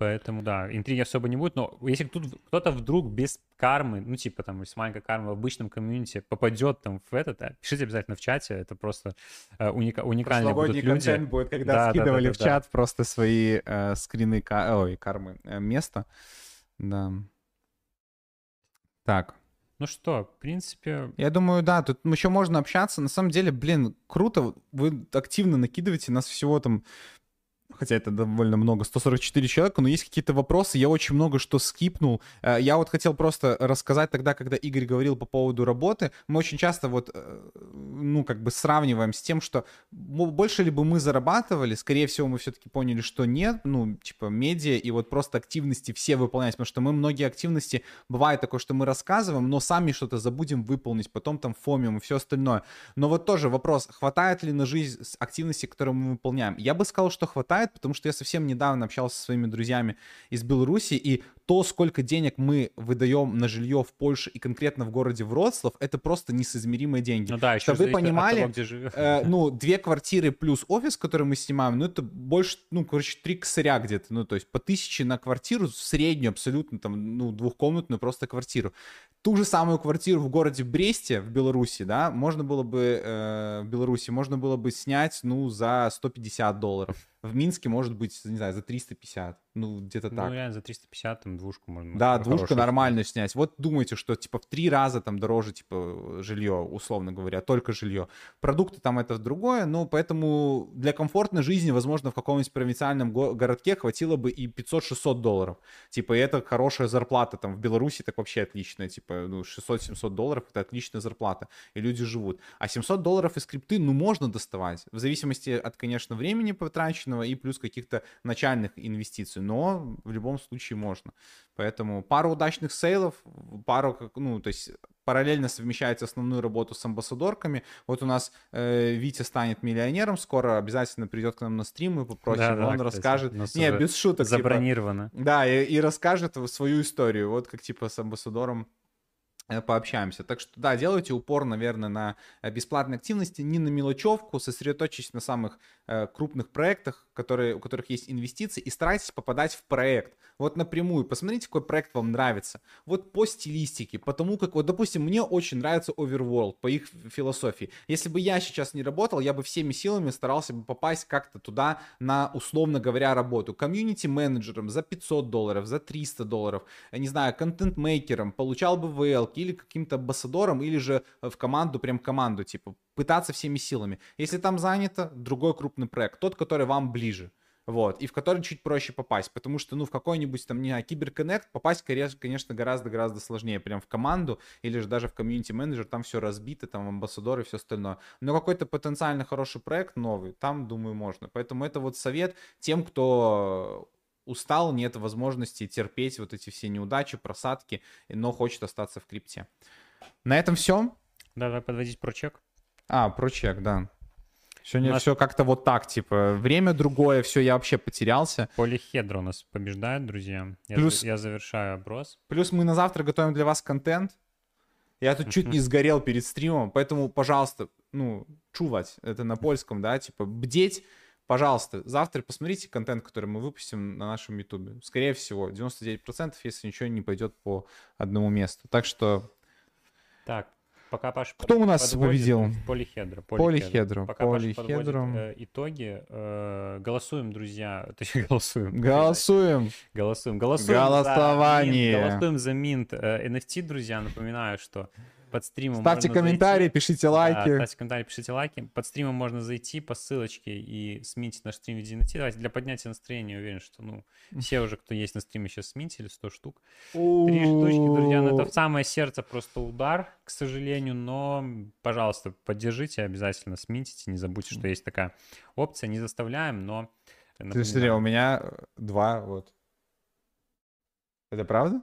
Поэтому, да, интриги особо не будет, но если тут кто-то вдруг без кармы, ну, типа, там, с маленькой кармы в обычном community попадет там в этот, да, пишите обязательно в чате, это просто э, уника- уникальные будут люди. контент будет, когда да, скидывали да, да, да, в чат да. просто свои э, скрины, ка- ой, кармы, э, места, да. Так. Ну что, в принципе... Я думаю, да, тут еще можно общаться. На самом деле, блин, круто, вы активно накидываете, нас всего там хотя это довольно много, 144 человека, но есть какие-то вопросы, я очень много что скипнул. Э, я вот хотел просто рассказать тогда, когда Игорь говорил по поводу работы, мы очень часто вот, э, ну, как бы сравниваем с тем, что больше ли бы мы зарабатывали, скорее всего, мы все-таки поняли, что нет, ну, типа, медиа и вот просто активности все выполнять, потому что мы многие активности, бывает такое, что мы рассказываем, но сами что-то забудем выполнить, потом там фомим и все остальное. Но вот тоже вопрос, хватает ли на жизнь активности, которые мы выполняем? Я бы сказал, что хватает, потому что я совсем недавно общался со своими друзьями из Беларуси, и то, сколько денег мы выдаем на жилье в Польше и конкретно в городе Вроцлав, это просто несоизмеримые деньги. Ну да, еще Чтобы вы понимали, того, э, ну, две квартиры плюс офис, который мы снимаем, ну, это больше, ну, короче, три косаря где-то, ну, то есть по тысяче на квартиру, среднюю абсолютно, там, ну, двухкомнатную просто квартиру. Ту же самую квартиру в городе Бресте, в Беларуси, да, можно было бы, э, в Беларуси, можно было бы снять, ну, за 150 долларов. В Минске может быть, не знаю, за 350. Ну, где-то ну, так. Ну, реально, за 350 там двушку можно. Да, двушку нормально снять. Вот думайте, что типа в три раза там дороже, типа, жилье, условно говоря, только жилье. Продукты там это другое, но поэтому для комфортной жизни, возможно, в каком-нибудь провинциальном го- городке хватило бы и 500-600 долларов. Типа, и это хорошая зарплата. Там в Беларуси так вообще отличная. Типа, ну, 600-700 долларов это отличная зарплата. И люди живут. А 700 долларов из скрипты, ну, можно доставать. В зависимости от, конечно, времени потраченного и плюс каких-то начальных инвестиций инвестицию, но в любом случае можно. Поэтому пару удачных сейлов, пару, ну, то есть параллельно совмещается основную работу с амбассадорками. Вот у нас э, Витя станет миллионером, скоро обязательно придет к нам на стрим и попросим, да, да, он кстати, расскажет. Не, без шуток. Забронировано. Типа, да, и, и расскажет свою историю. Вот как типа с амбассадором пообщаемся. Так что, да, делайте упор, наверное, на э, бесплатные активности, не на мелочевку, сосредоточьтесь на самых э, крупных проектах, которые, у которых есть инвестиции, и старайтесь попадать в проект. Вот напрямую, посмотрите, какой проект вам нравится. Вот по стилистике, потому как, вот, допустим, мне очень нравится Overworld, по их философии. Если бы я сейчас не работал, я бы всеми силами старался бы попасть как-то туда на, условно говоря, работу. Комьюнити-менеджером за 500 долларов, за 300 долларов, я не знаю, контент-мейкером, получал бы VL, или каким-то амбассадором, или же в команду, прям команду, типа, пытаться всеми силами. Если там занято, другой крупный проект, тот, который вам ближе. Вот, и в который чуть проще попасть, потому что, ну, в какой-нибудь там, не знаю, киберконнект попасть, конечно, гораздо-гораздо сложнее, прям в команду или же даже в комьюнити-менеджер, там все разбито, там амбассадоры и все остальное. Но какой-то потенциально хороший проект новый, там, думаю, можно. Поэтому это вот совет тем, кто устал, нет возможности терпеть вот эти все неудачи, просадки, но хочет остаться в крипте. На этом все. Да, давай подводить про чек. А, про чек, да. Сегодня нас... все как-то вот так, типа, время другое, все, я вообще потерялся. Полихедро у нас побеждает, друзья. Я, Плюс... я завершаю оброс. Плюс мы на завтра готовим для вас контент. Я тут чуть не сгорел перед стримом, поэтому, пожалуйста, ну, чувать, это на польском, да, типа, бдеть, Пожалуйста, завтра посмотрите контент, который мы выпустим на нашем ютубе. Скорее всего, 99%, если ничего не пойдет по одному месту. Так что... Так, пока Паша Кто у нас победил? Полихедро. Полихедро. Пока Полихедро. Паша э, итоги. Э, голосуем, друзья. Точнее, голосуем. Голосуем. Голосуем. Голосуем. Голосование. За голосуем за минт NFT, друзья. Напоминаю, что под стримом Ставьте комментарии, зайти. пишите лайки. Да, ставьте комментарии, пишите лайки. Под стримом можно зайти по ссылочке и сменить наш стрим в виде найти. Давайте для поднятия настроения уверен, что ну все уже, кто есть на стриме, сейчас сменили 100 штук. Три штучки, друзья, ну это в самое сердце просто удар, к сожалению, но, пожалуйста, поддержите обязательно, смените, не забудьте, что есть такая опция, не заставляем, но... Ты смотри, у меня два вот. Это правда?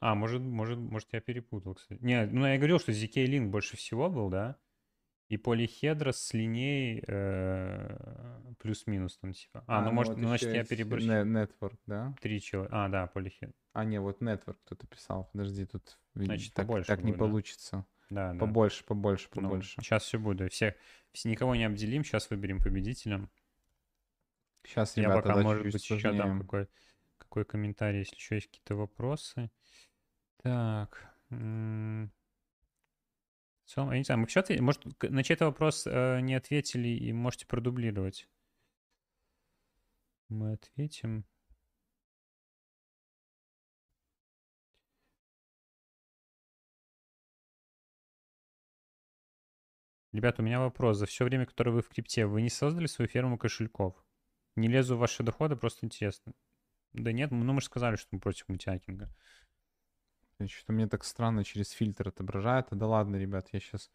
А, может, может, может, я перепутал, кстати. Не, ну я говорил, что ZK Link больше всего был, да? И полихедрос с линей э, плюс-минус там типа. А, а ну, ну может, вот ну, значит, я переборщил. Network, да? Три человека. А, да, полихедр. А, не, вот Network кто-то писал. Подожди, тут значит, так, побольше так будет, не да? получится. Да, да. Побольше, побольше, ну, побольше. Ну, сейчас все будет. Всех, все, никого не обделим, сейчас выберем победителя. Сейчас, ребята, Я пока, может быть, еще дам какой, какой комментарий, если еще есть какие-то вопросы. Так. Целом, я не знаю, мы что ответили? Может, на чей-то вопрос э, не ответили и можете продублировать. Мы ответим. Ребята, у меня вопрос. За все время, которое вы в крипте, вы не создали свою ферму кошельков? Не лезу в ваши доходы, просто интересно. Да нет, ну мы же сказали, что мы против мультиакинга. Что-то мне так странно через фильтр отображает. Да ладно, ребят, я сейчас...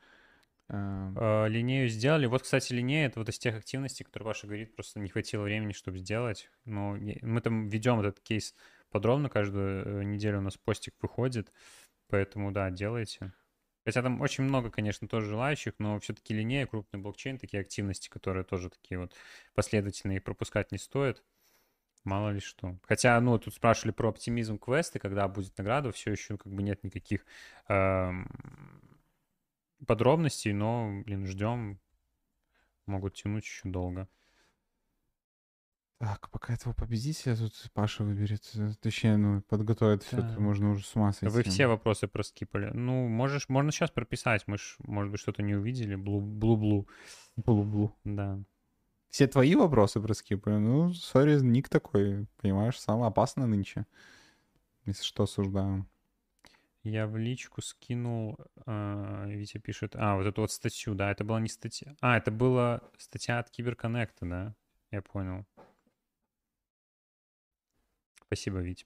Э... А, линею сделали. Вот, кстати, линея — это вот из тех активностей, которые Паша говорит, просто не хватило времени, чтобы сделать. Но мы там ведем этот кейс подробно, каждую э, неделю у нас постик выходит, поэтому, да, делайте. Хотя там очень много, конечно, тоже желающих, но все-таки линея, крупный блокчейн, такие активности, которые тоже такие вот последовательные, пропускать не стоит. Мало ли что. Хотя, ну, тут спрашивали про оптимизм квеста, когда будет награда, все еще как бы нет никаких э, подробностей, но, блин, ждем. Могут тянуть еще долго. Так, пока этого победителя тут Паша выберет, э, точнее, ну, подготовит все, да. можно уже с ума сойти. Вы все вопросы проскипали. Ну, можешь, можно сейчас прописать, мы ж, может быть, что-то не увидели. Блу-блу. Блу-блу. Да. Все твои вопросы проскипаю. Ну, сори, ник такой, понимаешь, самый опасный нынче. Если что, осуждаю. Я в личку скинул, э, Витя пишет, а, вот эту вот статью, да, это была не статья. А, это была статья от Киберконнекта, да, я понял. Спасибо, Витя.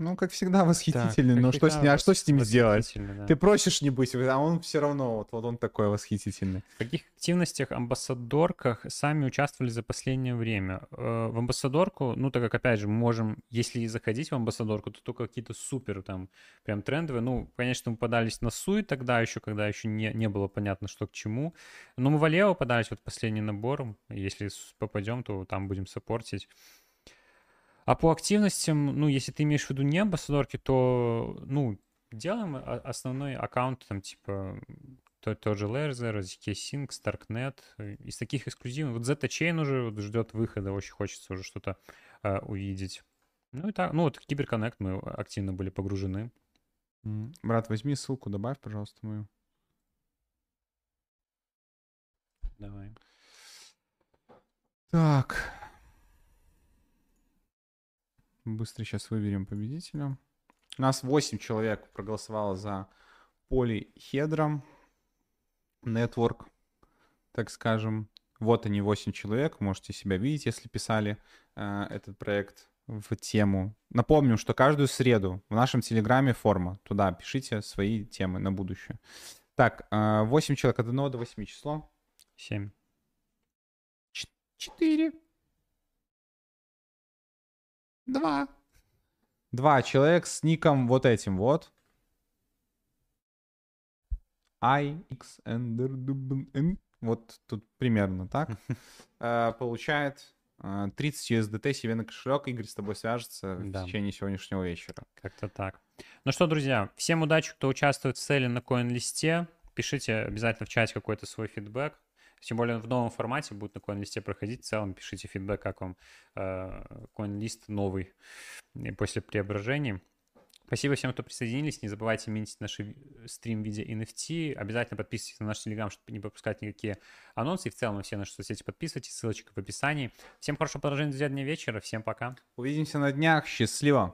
Ну, как всегда, восхитительный, так, но что с, а что с ним сделать? Да. Ты просишь не быть, а он все равно, вот, вот он такой восхитительный. В каких активностях, амбассадорках сами участвовали за последнее время? Э, в амбассадорку, ну, так как, опять же, мы можем, если заходить в амбассадорку, то только какие-то супер там прям трендовые. Ну, конечно, мы подались на Суй тогда еще, когда еще не, не было понятно, что к чему. Но мы в Алео подались вот последний набор. Если попадем, то там будем саппортить. А по активностям, ну, если ты имеешь в виду не амбассадорки, то, ну, делаем основной аккаунт, там, типа, то, тот же Lerzer, ZK Sync, Starknet. Из таких эксклюзивных. Вот Zeta Chain уже вот ждет выхода, очень хочется уже что-то э, увидеть. Ну и так, ну вот Киберконнект мы активно были погружены. Брат, возьми ссылку, добавь, пожалуйста, мою. Давай. Так. Быстро сейчас выберем победителя. У нас 8 человек проголосовало за полихедром. Network, так скажем. Вот они, 8 человек. Можете себя видеть, если писали э, этот проект в тему. Напомню, что каждую среду в нашем телеграме форма. Туда пишите свои темы на будущее. Так, 8 э, человек от 1 до 8 число. 7. 4. 2. Два человек с ником вот этим вот. I, X, N, вот тут примерно так, э, получает 30 э, USDT себе на кошелек. Игорь с тобой свяжется да. в течение сегодняшнего вечера. Как-то так. Ну что, друзья, всем удачи, кто участвует в цели на коин-листе. Пишите обязательно в чате какой-то свой фидбэк. Тем более в новом формате будет на коин-листе проходить. В целом пишите фидбэк, как вам э, коин-лист новый после преображений. Спасибо всем, кто присоединились. Не забывайте минить наш стрим в виде NFT. Обязательно подписывайтесь на наш телеграм, чтобы не пропускать никакие анонсы. И в целом на все наши соцсети подписывайтесь. Ссылочка в описании. Всем хорошего продолжения, друзья, дня вечера. Всем пока. Увидимся на днях. Счастливо.